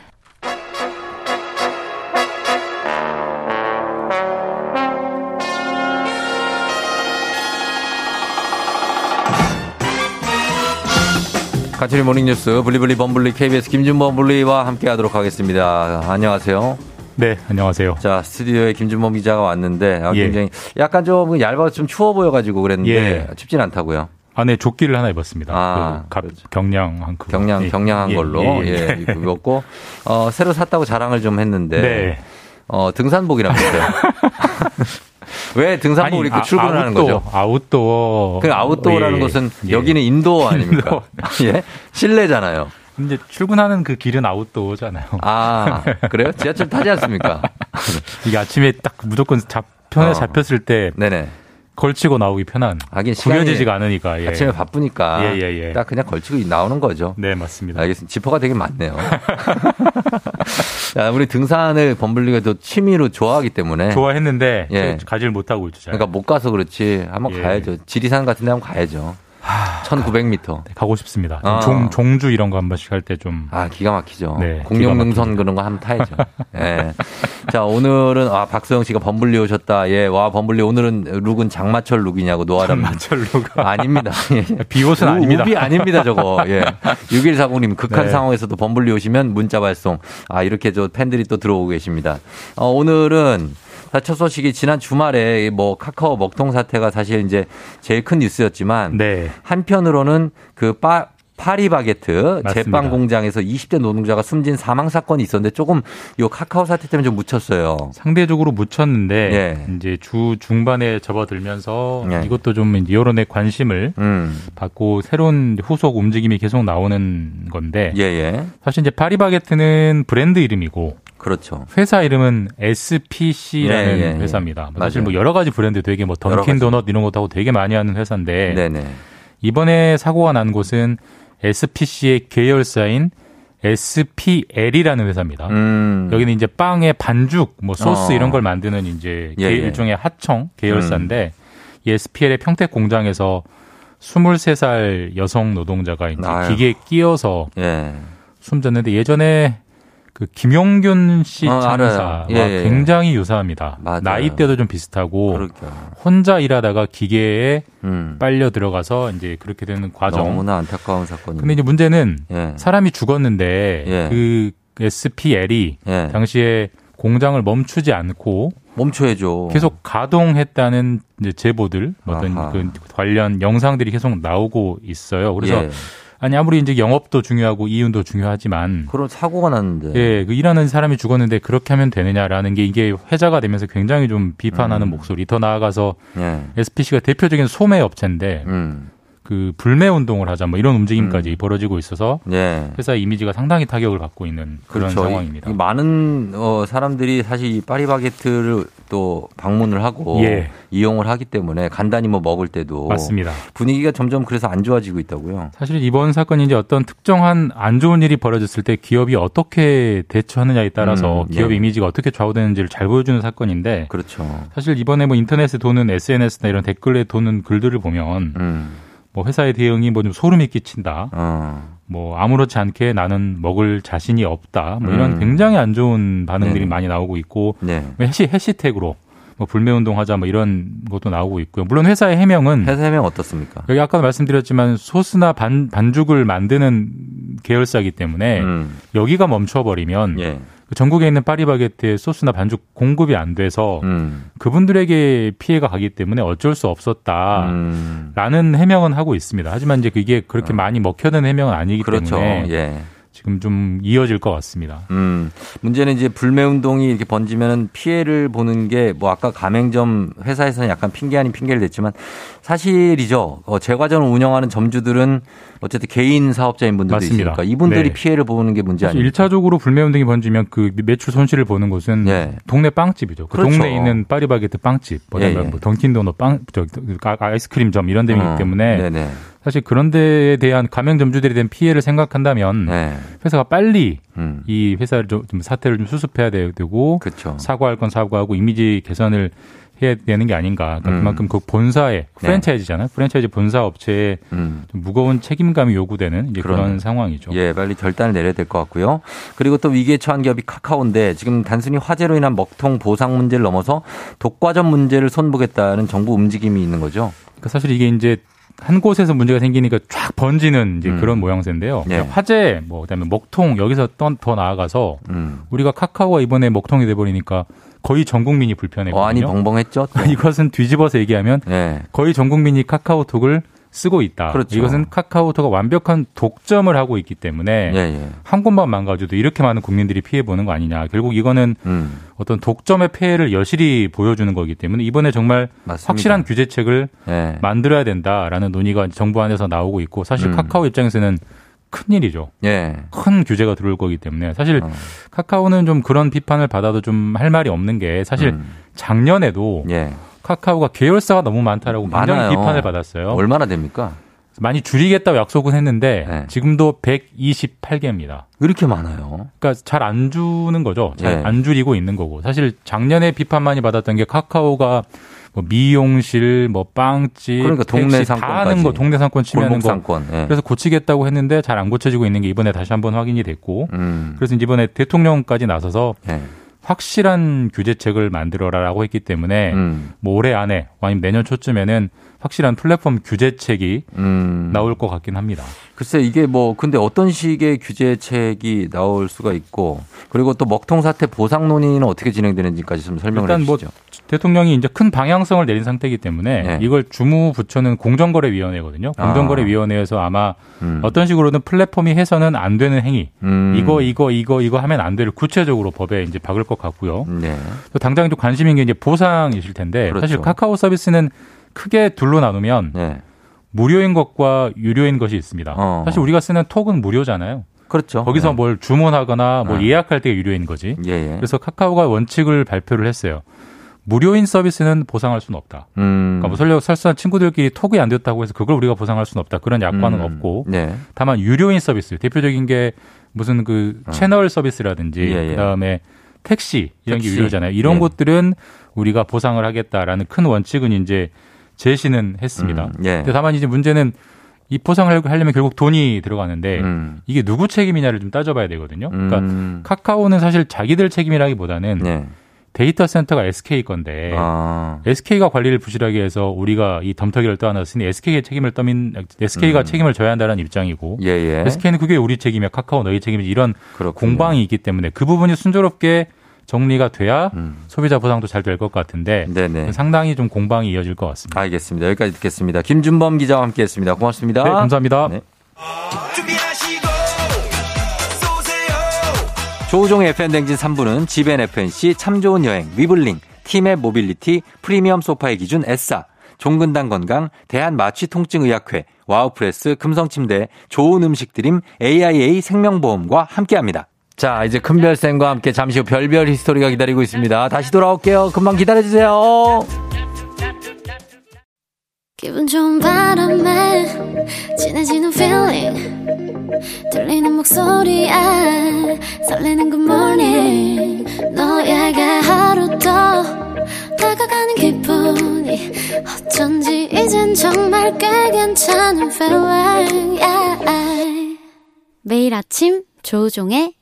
가출이 모닝뉴스 블리블리 범블리 KBS 김준범 블리와 함께 하도록 하겠습니다. 안녕하세요. 네, 안녕하세요. 자, 스튜디오에 김준범 기자가 왔는데 아, 예. 굉장히 약간 좀 얇아서 좀 추워 보여가지고 그랬는데 예. 춥진 않다고요. 안에 조끼를 하나 입었습니다. 아, 그 그렇죠. 경량 한 그 경량 예. 경량한 예. 걸로 예, 예. 예 입었고 어, 새로 샀다고 자랑을 좀 했는데 네. 어, 등산복이라면서요. 왜 등산복을 입고 아, 출근을 하는 거죠? 아웃도어. 그 아웃도어라는 예, 것은 예. 여기는 indoor 아닙니까? indoor. 예? 실내잖아요. 근데 출근하는 그 길은 아웃도어잖아요. 아, 그래요? 지하철 타지 않습니까? 이게 아침에 딱 무조건 잡, 편에 어. 잡혔을 때. 네네. 걸치고 나오기 편한. 하긴 구겨지지가 않으니까. 예. 아침에 바쁘니까. 예, 예, 예. 딱 그냥 걸치고 나오는 거죠. 네, 맞습니다. 알겠습니다. 지퍼가 되게 많네요. 자, 우리 등산을 범블리가 또 취미로 좋아하기 때문에. 좋아했는데. 예. 가지를 못하고 있죠. 잘. 그러니까 못 가서 그렇지. 한번 예. 가야죠. 지리산 같은 데 한번 가야죠. 1900m. 네, 가고 싶습니다. 아. 종, 종주 이런 거 한 번씩 할 때 좀. 아, 기가 막히죠. 네, 공룡능선 그런 거 한번 타야죠. 예. 네. 자, 오늘은, 아, 박소영 씨가 범블리 오셨다. 예, 와, 범블리 오늘은 룩은 장마철 룩이냐고 노아람. 장마철 룩. 아닙니다. 예. 비옷은 아닙니다. 우비 아닙니다, 저거. 예. 6140님, 극한 네. 상황에서도 범블리 오시면 문자 발송. 아, 이렇게 저 팬들이 또 들어오고 계십니다. 어, 오늘은 첫 소식이 지난 주말에 뭐 카카오 먹통 사태가 사실 이제 제일 큰 뉴스였지만 네. 한편으로는 그 빠, 파리바게트 제빵 공장에서 20대 노동자가 숨진 사망 사건이 있었는데 조금 요 카카오 사태 때문에 좀 묻혔어요. 상대적으로 묻혔는데 예. 이제 주 중반에 접어들면서 예. 이것도 좀 여론의 관심을 음. 받고 새로운 후속 움직임이 계속 나오는 건데 예예. 예. 사실 이제 파리바게트는 브랜드 이름이고 그렇죠. 회사 이름은 SPC라는 네, 네, 회사입니다. 네. 사실 뭐 여러 가지 브랜드 되게 뭐 던킨 도넛 이런 것도 하고 되게 많이 하는 회사인데 네네. 이번에 사고가 난 곳은 SPC의 계열사인 SPL이라는 회사입니다. 음. 여기는 이제 빵에 반죽, 뭐 소스 어. 이런 걸 만드는 이제 예, 예. 일종의 하청 계열사인데 음. 이 SPL의 평택 공장에서 23살 여성 노동자가 이제 아유. 기계에 끼어서 예. 숨졌는데 예전에 그 김용균 씨 어, 참사와 예, 예. 굉장히 유사합니다. 맞아요. 나이대도 좀 비슷하고 그러게요. 혼자 일하다가 기계에 음. 빨려 들어가서 이제 그렇게 되는 과정. 너무나 안타까운 사건이. 근데 이제 문제는 예. 사람이 죽었는데 예. 그 SPL이 예. 당시에 공장을 멈추지 않고 멈춰야죠. 계속 가동했다는 제보들, 어떤 그 관련 영상들이 계속 나오고 있어요. 그래서 예. 아니 아무리 이제 영업도 중요하고 이윤도 중요하지만 그런 사고가 났는데 예, 그 일하는 사람이 죽었는데 그렇게 하면 되느냐라는 게 이게 회자가 되면서 굉장히 좀 비판하는 음. 목소리 더 나아가서 예. SPC가 대표적인 소매 업체인데 음. 그 불매 운동을 하자 뭐 이런 움직임까지 음. 벌어지고 있어서 네. 회사 이미지가 상당히 타격을 받고 있는 그런 그렇죠. 상황입니다. 이, 이 많은 어, 사람들이 사실 이 파리바게트를 또 방문을 하고 예. 이용을 하기 때문에 간단히 뭐 먹을 때도 맞습니다. 분위기가 점점 그래서 안 좋아지고 있다고요. 사실 이번 사건이 이제 어떤 특정한 안 좋은 일이 벌어졌을 때 기업이 어떻게 대처하느냐에 따라서 음, 기업 예. 이미지가 어떻게 좌우되는지를 잘 보여주는 사건인데 그렇죠. 사실 이번에 뭐 인터넷에 도는 SNS나 이런 댓글에 도는 글들을 보면 음. 뭐 회사의 대응이 뭐 좀 소름이 끼친다. 어. 뭐 아무렇지 않게 나는 먹을 자신이 없다. 뭐 이런 음. 굉장히 안 좋은 반응들이 네. 많이 나오고 있고 네. 해시 해시태그로 뭐 불매 운동하자 뭐 이런 것도 나오고 있고요. 물론 회사의 해명은 회사 해명 어떻습니까? 여기 아까 말씀드렸지만 소스나 반, 반죽을 만드는 계열사이기 때문에 음. 여기가 멈춰버리면 예. 그 전국에 있는 파리바게트의 소스나 반죽 공급이 안 돼서 음. 그분들에게 피해가 가기 때문에 어쩔 수 없었다라는 음. 해명은 하고 있습니다. 하지만 이제 그게 그렇게 어. 많이 먹혀는 해명은 아니기 그렇죠. 때문에 예. 지금 좀 이어질 것 같습니다. 음, 문제는 이제 불매 운동이 이렇게 번지면 피해를 보는 게 뭐 아까 가맹점 회사에서는 약간 핑계 아닌 핑계를 냈지만 사실이죠. 어, 제과점을 운영하는 점주들은 어쨌든 개인 사업자인 분들도 맞습니다. 있으니까 이분들이 네. 피해를 보는 게 문제 아니에요. 1차적으로 불매 운동이 번지면 그 매출 손실을 보는 곳은 네. 동네 빵집이죠. 그 그렇죠. 동네에 있는 파리바게트 빵집, 뭐, 예, 예. 뭐 던킨도넛 빵, 저, 아이스크림점 이런 데이기 어, 때문에 네네. 사실 그런 데에 대한 가맹 점주들에 대한 피해를 생각한다면 네. 회사가 빨리 음. 이 회사를 좀, 사태를 좀 수습해야 되고 그쵸. 사과할 건 사과하고 이미지 개선을 해야 되는 게 아닌가. 그러니까 음. 그만큼 그 본사의 네. 프랜차이즈잖아요. 네. 프랜차이즈 본사 업체에 음. 무거운 책임감이 요구되는 그런 상황이죠. 예, 빨리 결단을 내려야 될 것 같고요. 그리고 또 위기에 처한 기업이 카카오인데 지금 단순히 화재로 인한 먹통 보상 문제를 넘어서 독과점 문제를 손보겠다는 정부 움직임이 있는 거죠. 그러니까 사실 이게 이제 한 곳에서 문제가 생기니까 쫙 번지는 이제 음. 그런 모양새인데요. 예. 화재, 뭐 그다음에 먹통 여기서 더, 더 나아가서 음. 우리가 카카오가 이번에 먹통이 돼 버리니까 거의 전 국민이 불편해거든요. 많이 벙벙했죠. 이것은 뒤집어서 얘기하면 예. 거의 전 국민이 카카오톡을 쓰고 있다. 그렇죠. 이것은 카카오톡가 완벽한 독점을 하고 있기 때문에 예, 예. 한 곳만 망가져도 이렇게 많은 국민들이 피해 보는 거 아니냐. 결국 이거는 음. 어떤 독점의 폐해를 여실히 보여주는 거기 때문에 이번에 정말 맞습니다. 확실한 규제책을 예. 만들어야 된다라는 논의가 정부 안에서 나오고 있고 사실 음. 카카오 입장에서는 큰 일이죠. 예. 큰 규제가 들어올 거기 때문에 사실 어. 카카오는 좀 그런 비판을 받아도 좀 할 말이 없는 게 사실 음. 작년에도 예. 카카오가 계열사가 너무 많다라고 굉장히 많아요. 비판을 받았어요. 얼마나 됩니까? 많이 줄이겠다고 약속은 했는데 네. 지금도 128개입니다. 왜 이렇게 많아요? 그러니까 잘 안 주는 거죠. 잘안 네. 줄이고 있는 거고. 사실 작년에 비판 많이 받았던 게 카카오가 뭐 미용실, 뭐 빵집, 그러니까 동네 상권 다 하는 거, 동네 상권 침해하는 거. 상권. 네. 그래서 고치겠다고 했는데 잘 안 고쳐지고 있는 게 이번에 다시 한번 확인이 됐고. 음. 그래서 이번에 대통령까지 나서서 네. 확실한 규제책을 만들어라라고 했기 때문에 음. 뭐 올해 안에 아니면 내년 초쯤에는 확실한 플랫폼 규제책이 음. 나올 것 같긴 합니다. 글쎄 이게 뭐 근데 어떤 식의 규제책이 나올 수가 있고 그리고 또 먹통 사태 보상 논의는 어떻게 진행되는지까지 좀 설명을 일단 뭐 해주시죠. 뭐 대통령이 이제 큰 방향성을 내린 상태이기 때문에 네. 이걸 주무 부처는 공정거래위원회거든요. 아. 공정거래위원회에서 아마 음. 어떤 식으로든 플랫폼이 해서는 안 되는 행위 음. 이거 이거 이거 이거 하면 안 되를 구체적으로 법에 이제 박을 것 같고요. 네. 또 당장 좀 관심인 게 이제 보상이실 텐데 그렇죠. 사실 카카오 서비스는 크게 둘로 나누면 네. 무료인 것과 유료인 것이 있습니다. 어. 사실 우리가 쓰는 톡은 무료잖아요. 그렇죠. 거기서 네. 뭘 주문하거나 뭐 네. 예약할 때 유료인 거지. 예, 예. 그래서 카카오가 원칙을 발표를 했어요. 무료인 서비스는 보상할 수는 없다. 음. 그러니까 뭐 설령 설사 친구들끼리 톡이 안 됐다고 해서 그걸 우리가 보상할 수는 없다. 그런 약관은 음. 없고 네. 다만 유료인 서비스 대표적인 게 무슨 그 어. 채널 서비스라든지 예, 예. 그다음에 택시 이런 택시. 게 유료잖아요. 이런 예. 것들은 우리가 보상을 하겠다라는 큰 원칙은 이제 제시는 했습니다. 음, 예. 근데 다만 이제 문제는 이 포상을 하려면 결국 돈이 들어가는데 음. 이게 누구 책임이냐를 좀 따져봐야 되거든요. 그러니까 음. 카카오는 사실 자기들 책임이라기보다는 예. 데이터 센터가 SK 건데 아. SK가 관리를 부실하게 해서 우리가 이 덤터기를 떠안았으니 SK의 책임을 떠민 SK가 음. 책임을 져야 한다는 입장이고 예예. SK는 그게 우리 책임이야 카카오 너희 책임이 이런 그렇군요. 공방이 있기 때문에 그 부분이 순조롭게 정리가 돼야 음. 소비자 보상도 잘 될 것 같은데 네네. 상당히 좀 공방이 이어질 것 같습니다. 알겠습니다. 여기까지 듣겠습니다. 김준범 기자와 함께했습니다. 고맙습니다. 네, 감사합니다. 네. 조우종의 FN댕진 3부는 지벤 FNC 참 좋은 여행 위블링 팀의 모빌리티 프리미엄 소파의 기준 S사 종근당 건강 대한마취통증의학회 와우프레스 금성침대 좋은 음식 드림 AIA 생명보험과 함께합니다. 자, 이제 큰별쌤과 함께 잠시 후 별별 히스토리가 기다리고 있습니다. 다시 돌아올게요. 금방 기다려주세요. 기분 좋은 바람에 진해지는 feeling 들리는 목소리에 설레는 good morning 너에게 하루 더 다가가는 기분이 어쩐지 이젠 정말 꽤 괜찮은 feeling yeah. 매일 아침 조우종의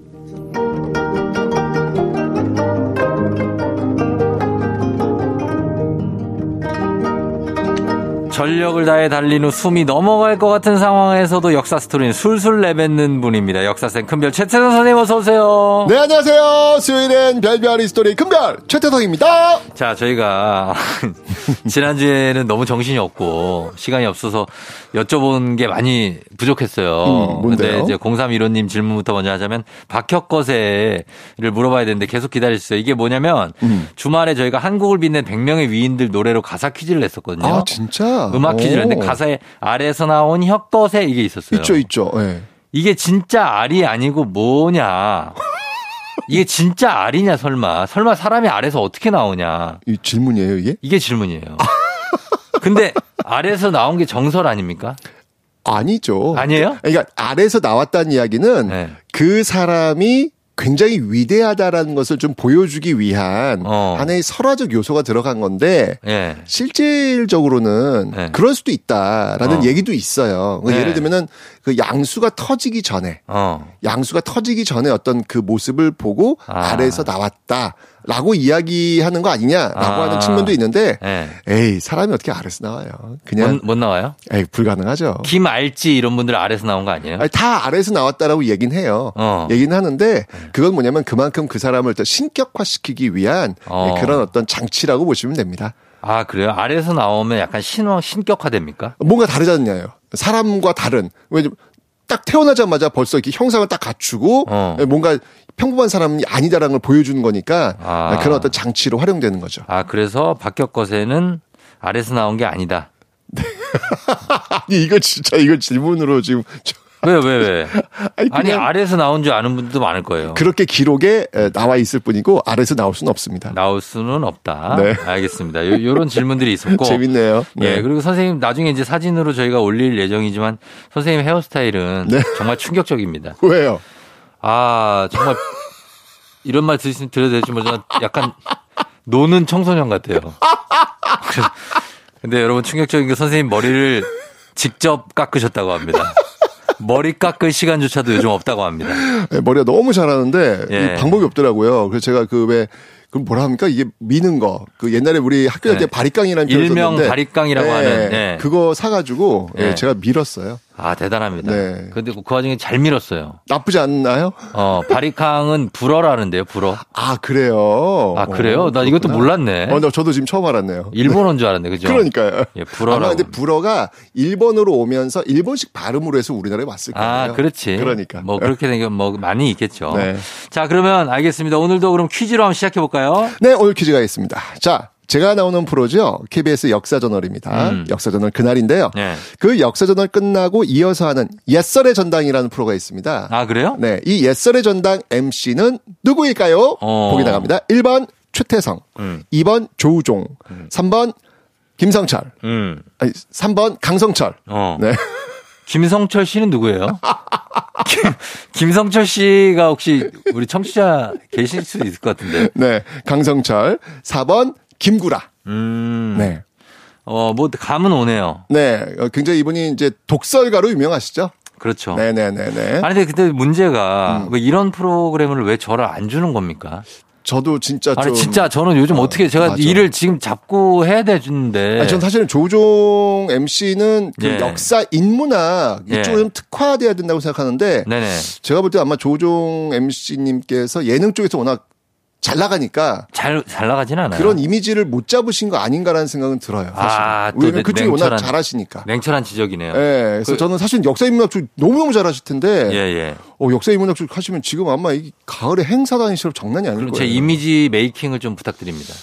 전력을 다해 달린 후 숨이 넘어갈 것 같은 상황에서도 역사 스토리는 술술 내뱉는 분입니다. 역사쌤 큰별 최태성 선생님 어서 오세요. 네 안녕하세요. 수요일엔 별별 히스토리 큰별 최태성입니다. 자 저희가 지난주에는 너무 정신이 없고 시간이 없어서 여쭤본 게 많이 부족했어요. 음, 뭔데요? 근데 이제 0315님 질문부터 먼저 하자면 박혁거세를 물어봐야 되는데 계속 기다리셨어요. 이게 뭐냐면 음. 주말에 저희가 한국을 빛낸 100명의 위인들 노래로 가사 퀴즈를 냈었거든요. 아 진짜? 음악 퀴즈를 했는데 가사에 아래에서 나온 혁거세 이게 있었어요. 있죠, 있죠. 네. 이게 진짜 알이 아니고 뭐냐. 이게 진짜 알이냐 설마. 설마 사람이 알에서 어떻게 나오냐. 이 질문이에요 이게? 이게 질문이에요. 근데 알에서 나온 게 정설 아닙니까? 아니죠. 아니에요? 그러니까 알에서 나왔다는 이야기는 네. 그 사람이 굉장히 위대하다라는 것을 좀 보여주기 위한 어. 하나의 설화적 요소가 들어간 건데 예. 실질적으로는 예. 그럴 수도 있다라는 어. 얘기도 있어요. 그러니까 예. 예를 들면은 그 양수가 터지기 전에 어. 양수가 터지기 전에 어떤 그 모습을 보고 아. 아래에서 나왔다. 라고 이야기하는 거 아니냐라고 아. 하는 측면도 있는데 네. 에이 사람이 어떻게 아래서 나와요? 그냥 못, 못, 나와요? 에이 불가능하죠. 김 알지 이런 분들 아래서 나온 거 아니에요? 아니, 다 아래서 나왔다라고 얘기는 해요. 어. 얘기는 하는데 그건 뭐냐면 그만큼 그 사람을 더 신격화시키기 위한 어. 그런 어떤 장치라고 보시면 됩니다. 아 그래요? 아래에서 나오면 약간 신화 신격화됩니까? 뭔가 다르잖아요. 사람과 다른 왜냐면 딱 태어나자마자 벌써 이렇게 형상을 딱 갖추고 어. 뭔가 평범한 사람이 아니다라는 걸 보여주는 거니까 아. 그런 어떤 장치로 활용되는 거죠. 아 그래서 박격것에는 아래서 나온 게 아니다. 아니 이거 진짜 이거 질문으로 지금 왜, 왜, 왜? 아니, 아니 아래에서 나온 줄 아는 분들도 많을 거예요. 그렇게 기록에 나와 있을 뿐이고, 아래에서 나올 수는 없습니다. 나올 수는 없다. 네. 알겠습니다. 요, 요런 질문들이 있었고. 재밌네요. 네. 예, 그리고 선생님 나중에 이제 사진으로 저희가 올릴 예정이지만, 선생님 헤어스타일은 네. 정말 충격적입니다. 왜요? 아, 정말, 이런 말 드시, 드려도 될지 모르지만, 약간, 노는 청소년 같아요. 근데 여러분 충격적인 게 선생님 머리를 직접 깎으셨다고 합니다. 머리 깎을 시간조차도 요즘 없다고 합니다. 네, 머리가 너무 잘하는데 예. 방법이 없더라고요. 그래서 제가 그왜 그럼 뭐라 합니까? 이게 미는 거. 그 옛날에 우리 학교 다닐 때 네. 바리깡이라는 표현 일명 바리깡이라고 네. 하는. 네. 그거 사가지고 네. 제가 밀었어요. 아 대단합니다. 네. 근데 그 와중에 잘 밀었어요. 나쁘지 않나요? 어 바리캉은 불어라는데요, 불어. 아 그래요. 아 그래요? 어, 나 이것도 몰랐네. 어, 나 저도 지금 처음 알았네요. 일본어인 줄 알았네, 그죠? 그러니까요. 예, 불어라. 아마 근데 불어가 일본으로 오면서 일본식 발음으로 해서 우리나라에 왔을 거예요. 아 그렇지. 그러니까. 뭐 그렇게 된게뭐 많이 있겠죠. 네. 자 그러면 알겠습니다. 오늘도 그럼 퀴즈로 한번 시작해 볼까요? 네, 오늘 퀴즈가 있습니다. 자 제가 나오는 프로죠. KBS 역사저널입니다. 음. 역사저널 그날인데요. 네. 그 역사저널 끝나고 이어서 하는 옛설의 전당이라는 프로가 있습니다. 아, 그래요? 네. 이 옛설의 전당 MC는 누구일까요? 어. 보기 나갑니다. 1번 최태성, 음. 2번 조우종, 음. 3번 김성철, 음. 아니, 3번 강성철. 어. 네. 김성철 씨는 누구예요? 김, 성철 씨가 혹시 우리 청취자 계실 수 있을 것 같은데. 네. 강성철. 4번 김구라. 음. 네. 어, 뭐, 감은 오네요. 네. 어, 굉장히 이분이 이제 독설가로 유명하시죠? 그렇죠. 네네네네. 아니, 근데 그때 문제가 음. 왜 이런 프로그램을 왜 저를 안 주는 겁니까? 저도 진짜 아니 진짜 저는 요즘 어, 떻게 제가 맞아. 일을 지금 잡고 해야 되는데. 아니, 전 사실은 조종 MC는 그 예. 역사 인문학 이쪽으로 예. 좀 특화돼야 된다고 생각하는데. 네네. 제가 볼 때 아마 조종 MC님께서 예능 쪽에서 워낙 잘 나가니까 잘 잘 나가진 않아요. 그런 이미지를 못 잡으신 거 아닌가라는 생각은 들어요. 사실. 아, 왜냐면 그쪽이 워낙 잘하시니까. 냉철한 지적이네요. 네, 그래서 그, 저는 사실 역사 인문학 쪽 너무 너무 잘하실 텐데. 예, 예. 어, 역사 인문학 쪽 하시면 지금 아마 이 가을에 행사 다니시러 장난이 아닐 거예요. 제 이미지 메이킹을 좀 부탁드립니다.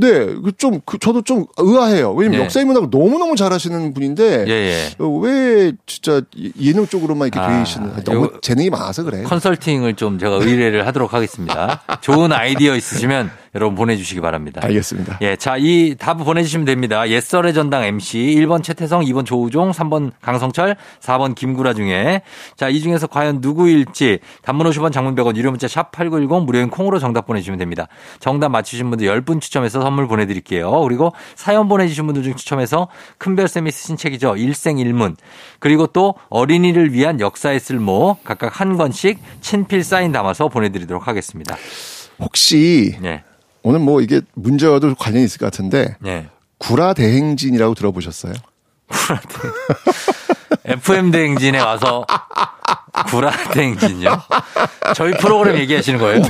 네, 그 좀, 그, 저도 좀 의아해요. 왜냐면 네. 역사 인문학을 너무 너무 잘하시는 분인데, 예, 예. 어, 왜 진짜 예능 쪽으로만 이렇게 아, 되시는, 너무 재능이 많아서 그래요. 컨설팅을 좀 제가 의뢰를 하도록 하겠습니다. 좋은 아이디어 있으시면 여러분 보내주시기 바랍니다. 알겠습니다. 예, 자, 이 답 보내주시면 됩니다. 옛설의 전당 MC 1번 최태성, 2번 조우종, 3번 강성철, 4번 김구라 중에 자, 이 중에서 과연 누구일지 단문 50원 장문 100원 유료 문자 샵 8910 무료인 콩으로 정답 보내주시면 됩니다. 정답 맞추신 분들 10분 추첨해서 선물 보내드릴게요. 그리고 사연 보내주신 분들 중 추첨해서 큰별쌤이 쓰신 책이죠. 일생일문. 그리고 또 어린이를 위한 역사의 쓸모 각각 한 권씩 친필 사인 담아서 보내드리도록 하겠습니다. 혹시 네. 오늘 뭐 이게 문제와도 관련이 있을 것 같은데 네. 구라 대행진이라고 들어보셨어요? 구라 대 FM 대행진에 와서 구라 대행진요? 저희 프로그램 얘기하시는 거예요?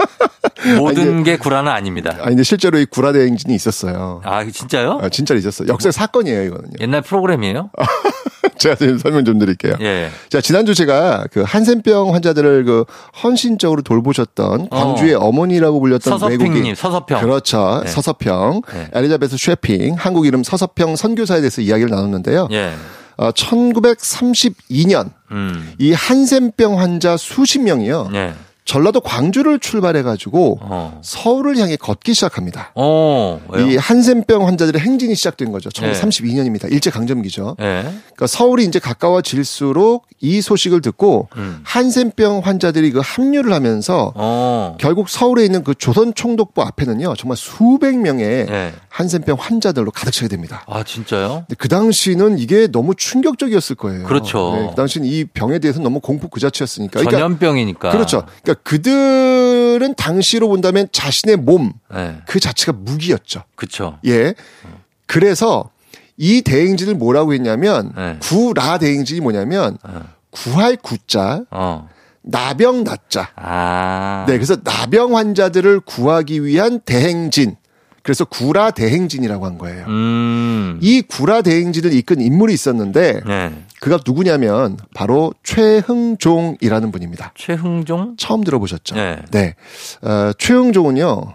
모든 아니, 게 구라는 아닙니다. 아니, 근데 실제로 이 구라 대행진이 있었어요. 아, 진짜요? 아, 진짜로 있었어요. 역사 사건이에요, 이거는요. 옛날 프로그램이에요? 제가 지금 설명 좀 드릴게요. 예. 자, 지난주 제가 그 한센병 환자들을 그 헌신적으로 돌보셨던 어. 광주의 어 머니라고 불렸던 서서평님, 외국인. 서서평. 그렇죠. 네. 서서평. 네. 엘리자베스 쉐핑. 한국 이름 서서평 선교사에 대해서 이야기를 나눴는데요. 예. 어, 1932년 음. 이 한센병 환자 수십 명이요. 예. 전라도 광주를 출발해 가지고 어. 서울을 향해 걷기 시작합니다. 어, 이 한센병 환자들의 행진이 시작된 거죠. 1932년입니다. 일제 강점기죠. 네. 그러니까 서울이 이제 가까워질수록 이 소식을 듣고 음. 한센병 환자들이 그 합류를 하면서 어. 결국 서울에 있는 그 조선 총독부 앞에는요 정말 수백 명의 네. 한센병 환자들로 가득 차게 됩니다. 아 진짜요? 그 당시는 이게 너무 충격적이었을 거예요. 그렇죠. 네, 그 당시는 이 병에 대해서 너무 공포 그 자체였으니까. 그러니까, 전염병이니까. 그렇죠. 그러니까 그들은 당시로 본다면 자신의 몸그 네. 그 자체가 무기였죠. 그렇죠. 예. 그래서 이 대행진을 뭐라고 했냐면 네. 구라 대행진이 뭐냐면 네. 구할 구자 어. 나병 낫자. 아. 네, 그래서 나병 환자들을 구하기 위한 대행진. 그래서 구라 대행진이라고 한 거예요. 음. 이 구라 대행진을 이끈 인물이 있었는데 네. 그가 누구냐면 바로 최흥종이라는 분입니다. 최흥종? 처음 들어보셨죠? 네. 네. 어, 최흥종은요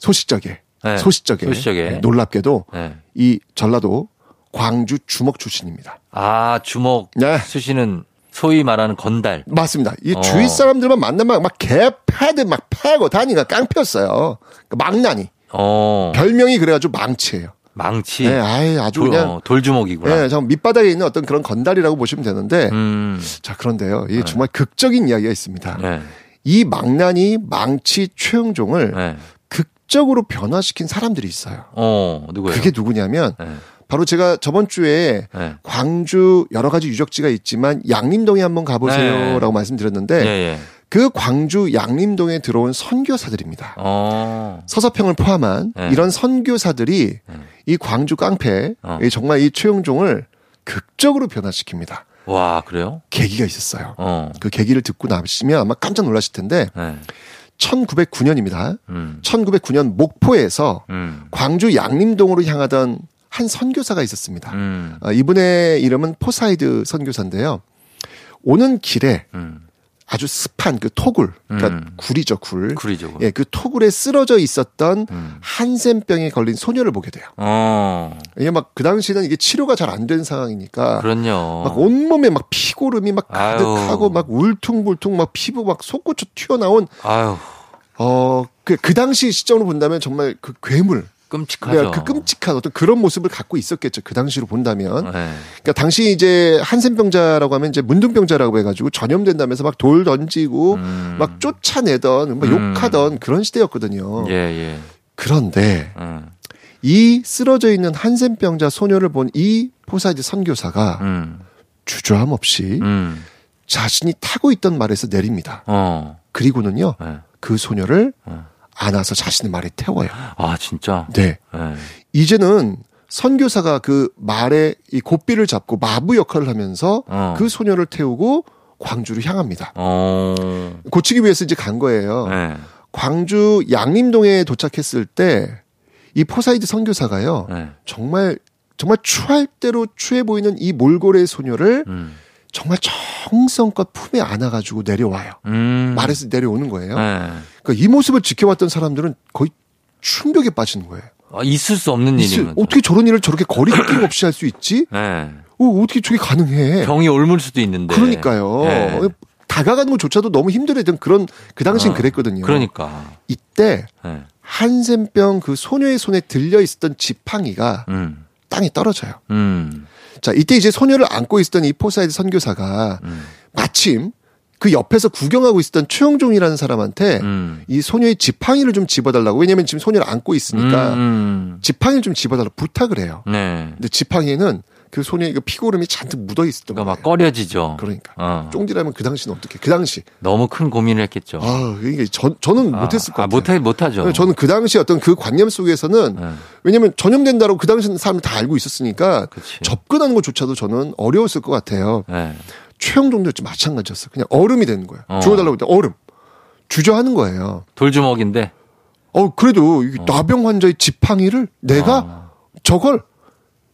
소식적에 네. 소식적에, 소식적에. 네, 놀랍게도 네. 이 전라도 광주 주먹 출신입니다. 아 주먹 네. 수시는 소위 말하는 건달. 맞습니다. 이 어. 주위 사람들만 만나면 막 개패들 막 패고 다니가 깡패였어요. 그러니까 망나니. 어. 별명이 그래가지고 망치예요. 망치. 네, 아예 아주 돌, 그냥 어, 돌주먹이구나. 네, 정 밑바닥에 있는 어떤 그런 건달이라고 보시면 되는데, 음. 자 그런데요, 이게 네. 정말 극적인 이야기가 있습니다. 네. 이 망나니 망치 최영종을 네. 극적으로 변화시킨 사람들이 있어요. 어, 누구예요? 그게 누구냐면. 네. 바로 제가 저번 주에 네. 광주 여러 가지 유적지가 있지만 양림동에 한번 가보세요라고 네. 말씀드렸는데 네, 그 광주 양림동에 들어온 선교사들입니다. 어. 서서평을 포함한 네. 이런 선교사들이 네. 이 광주 깡패 어. 정말 이 최흥종을 극적으로 변화시킵니다. 와 그래요? 계기가 있었어요. 어. 그 계기를 듣고 나시면 아마 깜짝 놀라실 텐데 네. 1909년입니다. 음. 1909년 목포에서 음. 광주 양림동으로 향하던 한 선교사가 있었습니다. 음. 어, 이분의 이름은 포사이드 선교사인데요. 오는 길에 음. 아주 습한 그 토굴, 그러니까 음. 굴이죠, 굴. 굴이죠. 예, 그 토굴에 쓰러져 있었던 음. 한센병에 걸린 소녀를 보게 돼요. 어. 이게 막 그 당시에는 이게 치료가 잘 안 된 상황이니까. 그럼요. 막 온몸에 막 피고름이 막 가득하고 아유. 막 울퉁불퉁 막 피부 막 솟구쳐 튀어나온. 아유. 어, 그, 그 당시 시점으로 본다면 정말 그 괴물. 끔찍하죠. 그 끔찍한 어떤 그런 모습을 갖고 있었겠죠. 그 당시로 본다면. 네. 그러니까 당시 이제 한센병자라고 하면 이제 문둥병자라고 해가지고 전염된다면서 막 돌 던지고 음. 막 쫓아내던 막 음. 욕하던 그런 시대였거든요. 예, 예. 그런데 음. 이 쓰러져 있는 한센병자 소녀를 본 이 포사이드 선교사가 음. 주저함 없이 음. 자신이 타고 있던 말에서 내립니다. 어. 그리고는요 네. 그 소녀를 어. 안아서 자신의 말에 태워요. 아, 진짜? 네. 네. 이제는 선교사가 그 말에 이 고삐를 잡고 마부 역할을 하면서 어. 그 소녀를 태우고 광주로 향합니다. 어. 고치기 위해서 이제 간 거예요. 네. 광주 양림동에 도착했을 때 이 포사이드 선교사가요. 네. 정말 정말 추할 대로 추해 보이는 이 몰골의 소녀를 음. 정말 정성껏 품에 안아가지고 내려와요. 음. 말에서 내려오는 거예요. 네. 그러니까 이 모습을 지켜왔던 사람들은 거의 충격에 빠지는 거예요. 아, 있을 수 없는 일이면 어떻게 저런 일을 저렇게 거리낌 없이 할 수 있지? 네. 어, 어떻게 저게 가능해? 병이 옮을 수도 있는데. 그러니까요. 네. 다가가는 것조차도 너무 힘들었던 그런 그 당시엔 어, 그랬거든요. 그러니까 이때 네. 한센병 그 소녀의 손에 들려 있었던 지팡이가 음. 땅에 떨어져요. 음. 자, 이때 이제 소녀를 안고 있었던 이 포사이드 선교사가 음. 마침 그 옆에서 구경하고 있었던 최영종이라는 사람한테 음. 이 소녀의 지팡이를 좀 집어달라고 왜냐면 지금 소녀를 안고 있으니까 음. 음. 지팡이를 좀 집어달라고 부탁을 해요. 네. 근데 지팡이에는 그 손에 그 피고름이 잔뜩 묻어 있었던 거예요. 막 꺼려지죠. 그러니까 어. 쫑디라면 그 당시는 어떻게? 그 당시 너무 큰 고민을 했겠죠. 아 이게 저, 저는 아, 못했을 것 아, 같아요. 못해 못하죠. 저는 그 당시 어떤 그 관념 속에서는 네. 왜냐면 전염된다고 그 당시 사람들 다 알고 있었으니까 그치. 접근하는 것조차도 저는 어려웠을 것 같아요. 네. 최영종도 좀 마찬가지였어. 그냥 얼음이 되는 거예요. 어. 주워달라고 했더니 얼음 주저하는 거예요. 돌주먹인데. 어 그래도 어. 나병 환자의 지팡이를 내가 어. 저걸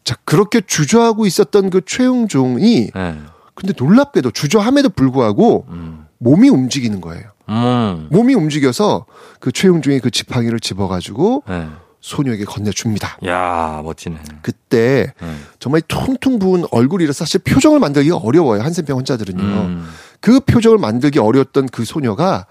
자, 그렇게 주저하고 있었던 그 최용종이 네. 근데 놀랍게도 주저함에도 불구하고 음. 몸이 움직이는 거예요. 음. 몸이 움직여서 그 최용종이 그 지팡이를 집어가지고 네. 소녀에게 건네줍니다. 야 멋지네. 그때 음. 정말 퉁퉁 부은 얼굴이라서 사실 표정을 만들기가 어려워요. 한센병 환자들은요. 음. 그 표정을 만들기 어려웠던 그 소녀가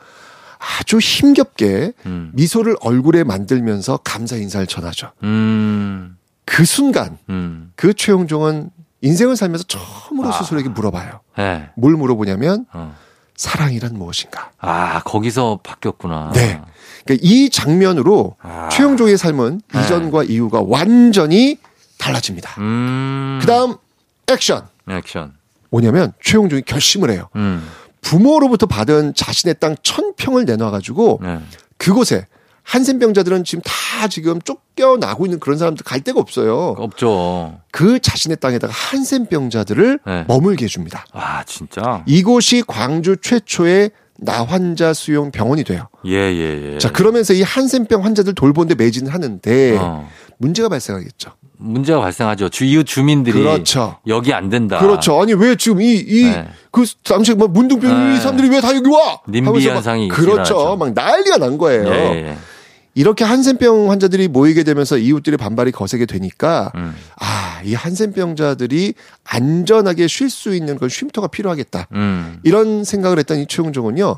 아주 힘겹게 음. 미소를 얼굴에 만들면서 감사 인사를 전하죠. 음. 그 순간 음. 그 최용종은 인생을 살면서 처음으로 아. 스스로에게 물어봐요. 네. 뭘 물어보냐면 어. 사랑이란 무엇인가? 아 거기서 바뀌었구나. 네. 그러니까 이 장면으로 아. 최용종의 삶은 네. 이전과 이후가 완전히 달라집니다. 음. 그다음 액션. 액션. 뭐냐면 최용종이 결심을 해요. 음. 부모로부터 받은 자신의 땅 천평을 내놔가지고 네. 그곳에 한센병자들은 지금 다 지금 쫓겨나고 있는 그런 사람들 갈 데가 없어요. 없죠. 그 자신의 땅에다가 한센병자들을 네. 머물게 해줍니다. 아, 진짜? 이곳이 광주 최초의 나환자 수용 병원이 돼요. 예, 예, 예. 자, 그러면서 이 한센병 환자들 돌보는데 매진을 하는데 어. 문제가 발생하겠죠. 문제가 발생하죠. 주 이웃 주민들이 그렇죠. 여기 안 된다. 그렇죠. 아니 왜 지금 이 이그 네. 당시 뭐 문둥병 네. 이 사람들이 왜 다 여기 와? 님비 현상이 그렇죠. 일어나죠. 막 난리가 난 거예요. 예, 예. 이렇게 한센병 환자들이 모이게 되면서 이웃들의 반발이 거세게 되니까 음. 아, 이 한센병자들이 안전하게 쉴 수 있는 그런 쉼터가 필요하겠다. 음. 이런 생각을 했던 이 최용종은요.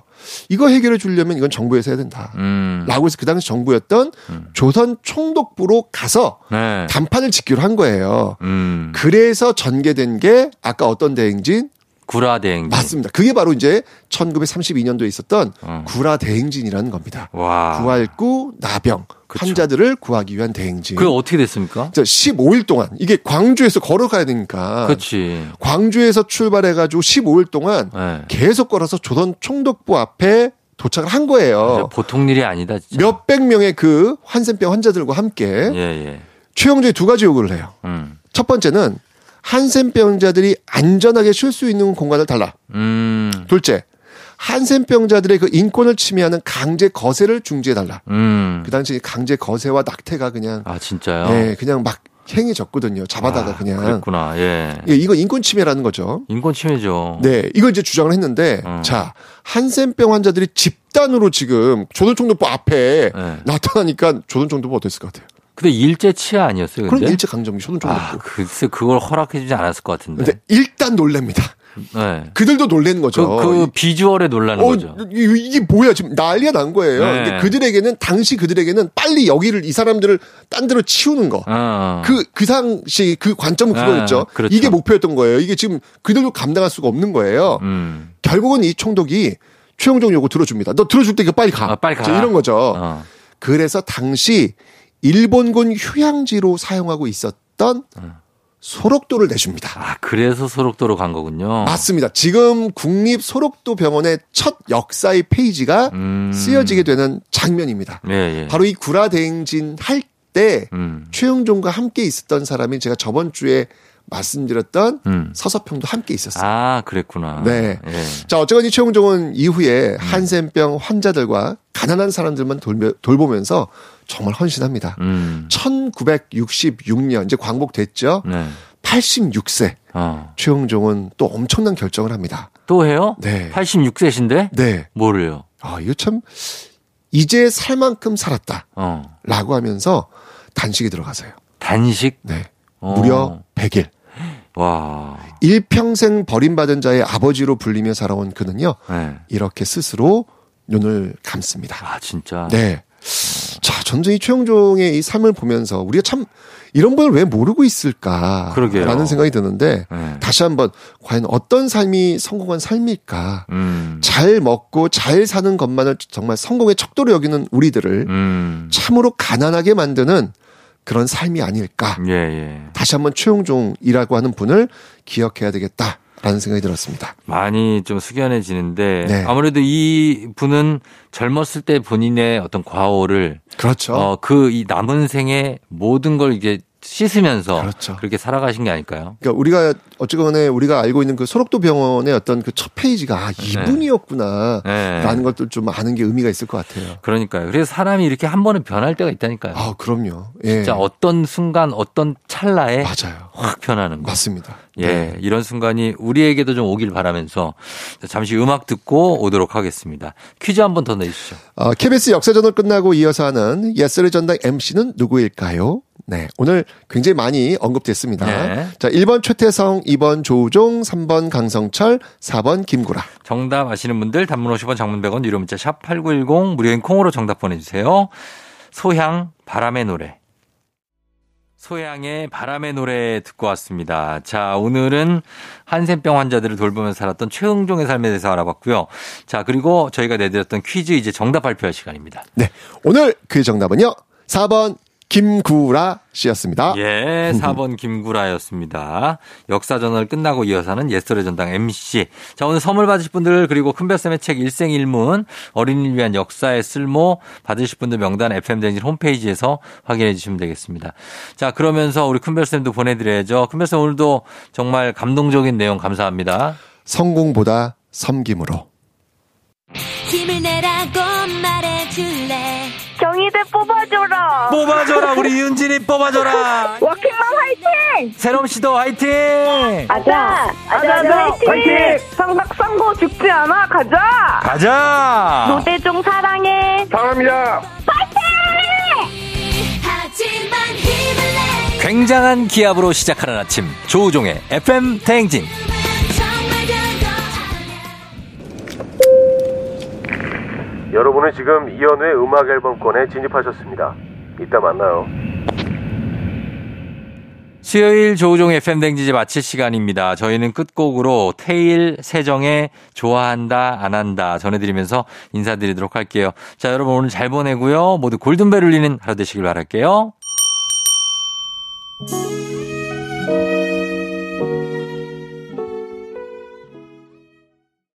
이거 해결해 주려면 이건 정부에서 해야 된다. 음. 라고 해서 그 당시 정부였던 음. 조선 총독부로 가서 네. 단판을 짓기로 한 거예요. 음. 그래서 전개된 게 아까 어떤 대행진 구라 대행진. 맞습니다. 그게 바로 이제 1932년도에 있었던 어. 구라 대행진이라는 겁니다. 와. 구할구 나병 그쵸. 환자들을 구하기 위한 대행진. 그게 어떻게 됐습니까? 15일 동안 이게 광주에서 걸어가야 되니까. 그렇지. 광주에서 출발해가지고 15일 동안 네. 계속 걸어서 조선 총독부 앞에 도착을 한 거예요. 보통 일이 아니다. 진짜. 몇백 명의 그 환센병 환자들과 함께 예, 예. 최영조의 두 가지 요구를 해요. 음. 첫 번째는 한센병자들이 안전하게 쉴 수 있는 공간을 달라. 음. 둘째, 한센병자들의 그 인권을 침해하는 강제 거세를 중지해 달라. 음. 그 당시 강제 거세와 낙태가 그냥 아 진짜요? 네, 그냥 막 행해졌거든요. 잡아다가 아, 그냥. 그랬구나. 예. 예. 이거 인권 침해라는 거죠. 인권 침해죠. 네. 이거 이제 주장을 했는데, 음. 자, 한센병 환자들이 집단으로 지금 조선총독부 앞에 네. 나타나니까 조선총독부 어땠을 것 같아요? 근데 일제 치하 아니었어요? 그럼 일제 강점기 초등총독부. 아, 글쎄 그걸 허락해 주지 않았을 것 같은데. 근데 일단 놀랍니다. 네. 그들도 놀라는 거죠. 그, 그 비주얼에 놀라는 어, 거죠. 이게 뭐야 지금 난리가 난 거예요. 네. 근데 그들에게는 당시 그들에게는 빨리 여기를 이 사람들을 딴 데로 치우는 거. 어. 그, 그 당시 그 관점은 그거였죠. 아, 그렇죠. 이게 목표였던 거예요. 이게 지금 그들도 감당할 수가 없는 거예요. 음. 결국은 이 총독이 최영종 요구 들어줍니다. 너 들어줄 테니까 빨리 가. 아, 빨리 가. 이런 거죠. 어. 그래서 당시 일본군 휴양지로 사용하고 있었던 소록도를 내줍니다. 아, 그래서 소록도로 간 거군요. 맞습니다. 지금 국립 소록도 병원의 첫 역사의 페이지가 음. 쓰여지게 되는 장면입니다. 예, 예. 바로 이 구라 대행진 할때 음. 최영종과 함께 있었던 사람이 제가 저번 주에 말씀드렸던 음. 서서평도 함께 있었어요. 아, 그랬구나. 네. 예. 자, 어쨌건 이 최용종은 이후에 음. 한센병 환자들과 가난한 사람들만 돌며, 돌보면서 정말 헌신합니다. 음. 1966년 이제 광복됐죠. 네. 86세 어. 최용종은 또 엄청난 결정을 합니다. 또 해요? 네. 86세신데? 네. 뭐를요? 아, 이거 참 이제 살 만큼 살았다. 어. 라고 하면서 단식에 들어가세요. 단식? 네. 어. 무려 100일. 와. 일평생 버림받은 자의 아버지로 불리며 살아온 그는요. 네. 이렇게 스스로 눈을 감습니다. 아, 진짜? 네. 자, 전쟁이 최영종의 이 삶을 보면서 우리가 참 이런 걸왜 모르고 있을까? 그러게요. 라는 생각이 드는데 네. 다시 한번 과연 어떤 삶이 성공한 삶일까? 음. 잘 먹고 잘 사는 것만을 정말 성공의 척도로 여기는 우리들을 음. 참으로 가난하게 만드는 그런 삶이 아닐까. 예, 예. 다시 한번 최용종이라고 하는 분을 기억해야 되겠다. 라는 생각이 들었습니다. 많이 좀 숙연해지는데 네. 아무래도 이 분은 젊었을 때 본인의 어떤 과오를 그렇죠. 어, 그 이 남은 생에 모든 걸 이제 씻으면서 그렇죠. 그렇게 살아가신 게 아닐까요? 그러니까 우리가 어쨌거나 우리가 알고 있는 그 소록도 병원의 어떤 그 첫 페이지가 아, 네. 이분이었구나라는 네. 것들 좀 아는 게 의미가 있을 것 같아요. 그러니까요. 그래서 사람이 이렇게 한 번은 변할 때가 있다니까요. 아, 그럼요. 예. 진짜 어떤 순간 어떤 찰나에 맞아요. 확 변하는 거. 맞습니다. 예, 네. 이런 순간이 우리에게도 좀 오길 바라면서 잠시 음악 듣고 오도록 하겠습니다. 퀴즈 한 번 더 내주시죠. 어, KBS 역사전을 끝나고 이어서 하는 예스의 전당 MC는 누구일까요? 네. 오늘 굉장히 많이 언급됐습니다. 네. 자, 1번 최태성, 2번 조우종, 3번 강성철, 4번 김구라. 정답 아시는 분들 단문 50원 장문 100원 유료 문자 샵 8910 무료인 콩으로 정답 보내주세요. 소향 바람의 노래. 소양의 바람의 노래 듣고 왔습니다. 자, 오늘은 한센병 환자들을 돌보면서 살았던 최흥종의 삶에 대해서 알아봤고요. 자, 그리고 저희가 내드렸던 퀴즈 이제 정답 발표할 시간입니다. 네. 오늘 그 정답은요. 4번 김구라 씨였습니다. 예, 4번 김구라였습니다. 역사전을 끝나고 이어서는 예스터의 전당 MC. 자, 오늘 선물 받으실 분들 그리고 큰별쌤의 책 일생일문 어린이를 위한 역사의 쓸모 받으실 분들 명단 FM댕진 홈페이지에서 확인해 주시면 되겠습니다. 자, 그러면서 우리 큰별쌤도 보내드려야죠. 큰별쌤 오늘도 정말 감동적인 내용 감사합니다. 성공보다 섬김으로. 힘을 내라고 말해줄래. 경희대 뽑아줘라. 뽑아줘라 우리 윤진이 뽑아줘라. 워킹맘 화이팅. 새롬 씨도 화이팅. 아자 아자 아자 화이팅. 화이팅. 성박성고 죽지 않아 가자. 가자. 노대종 사랑해. 사랑합니다. 파이팅. 굉장한 기압으로 시작하는 아침 조우종의 FM 대행진. 여러분은 지금 이현우의 음악 앨범권에 진입하셨습니다. 이따 만나요. 수요일 조우종 FM 댕지지 마칠 시간입니다. 저희는 끝곡으로 테일 세정의 좋아한다 안 한다 전해드리면서 인사드리도록 할게요. 자 여러분 오늘 잘 보내고요. 모두 골든벨 울리는 하루 되시길 바랄게요.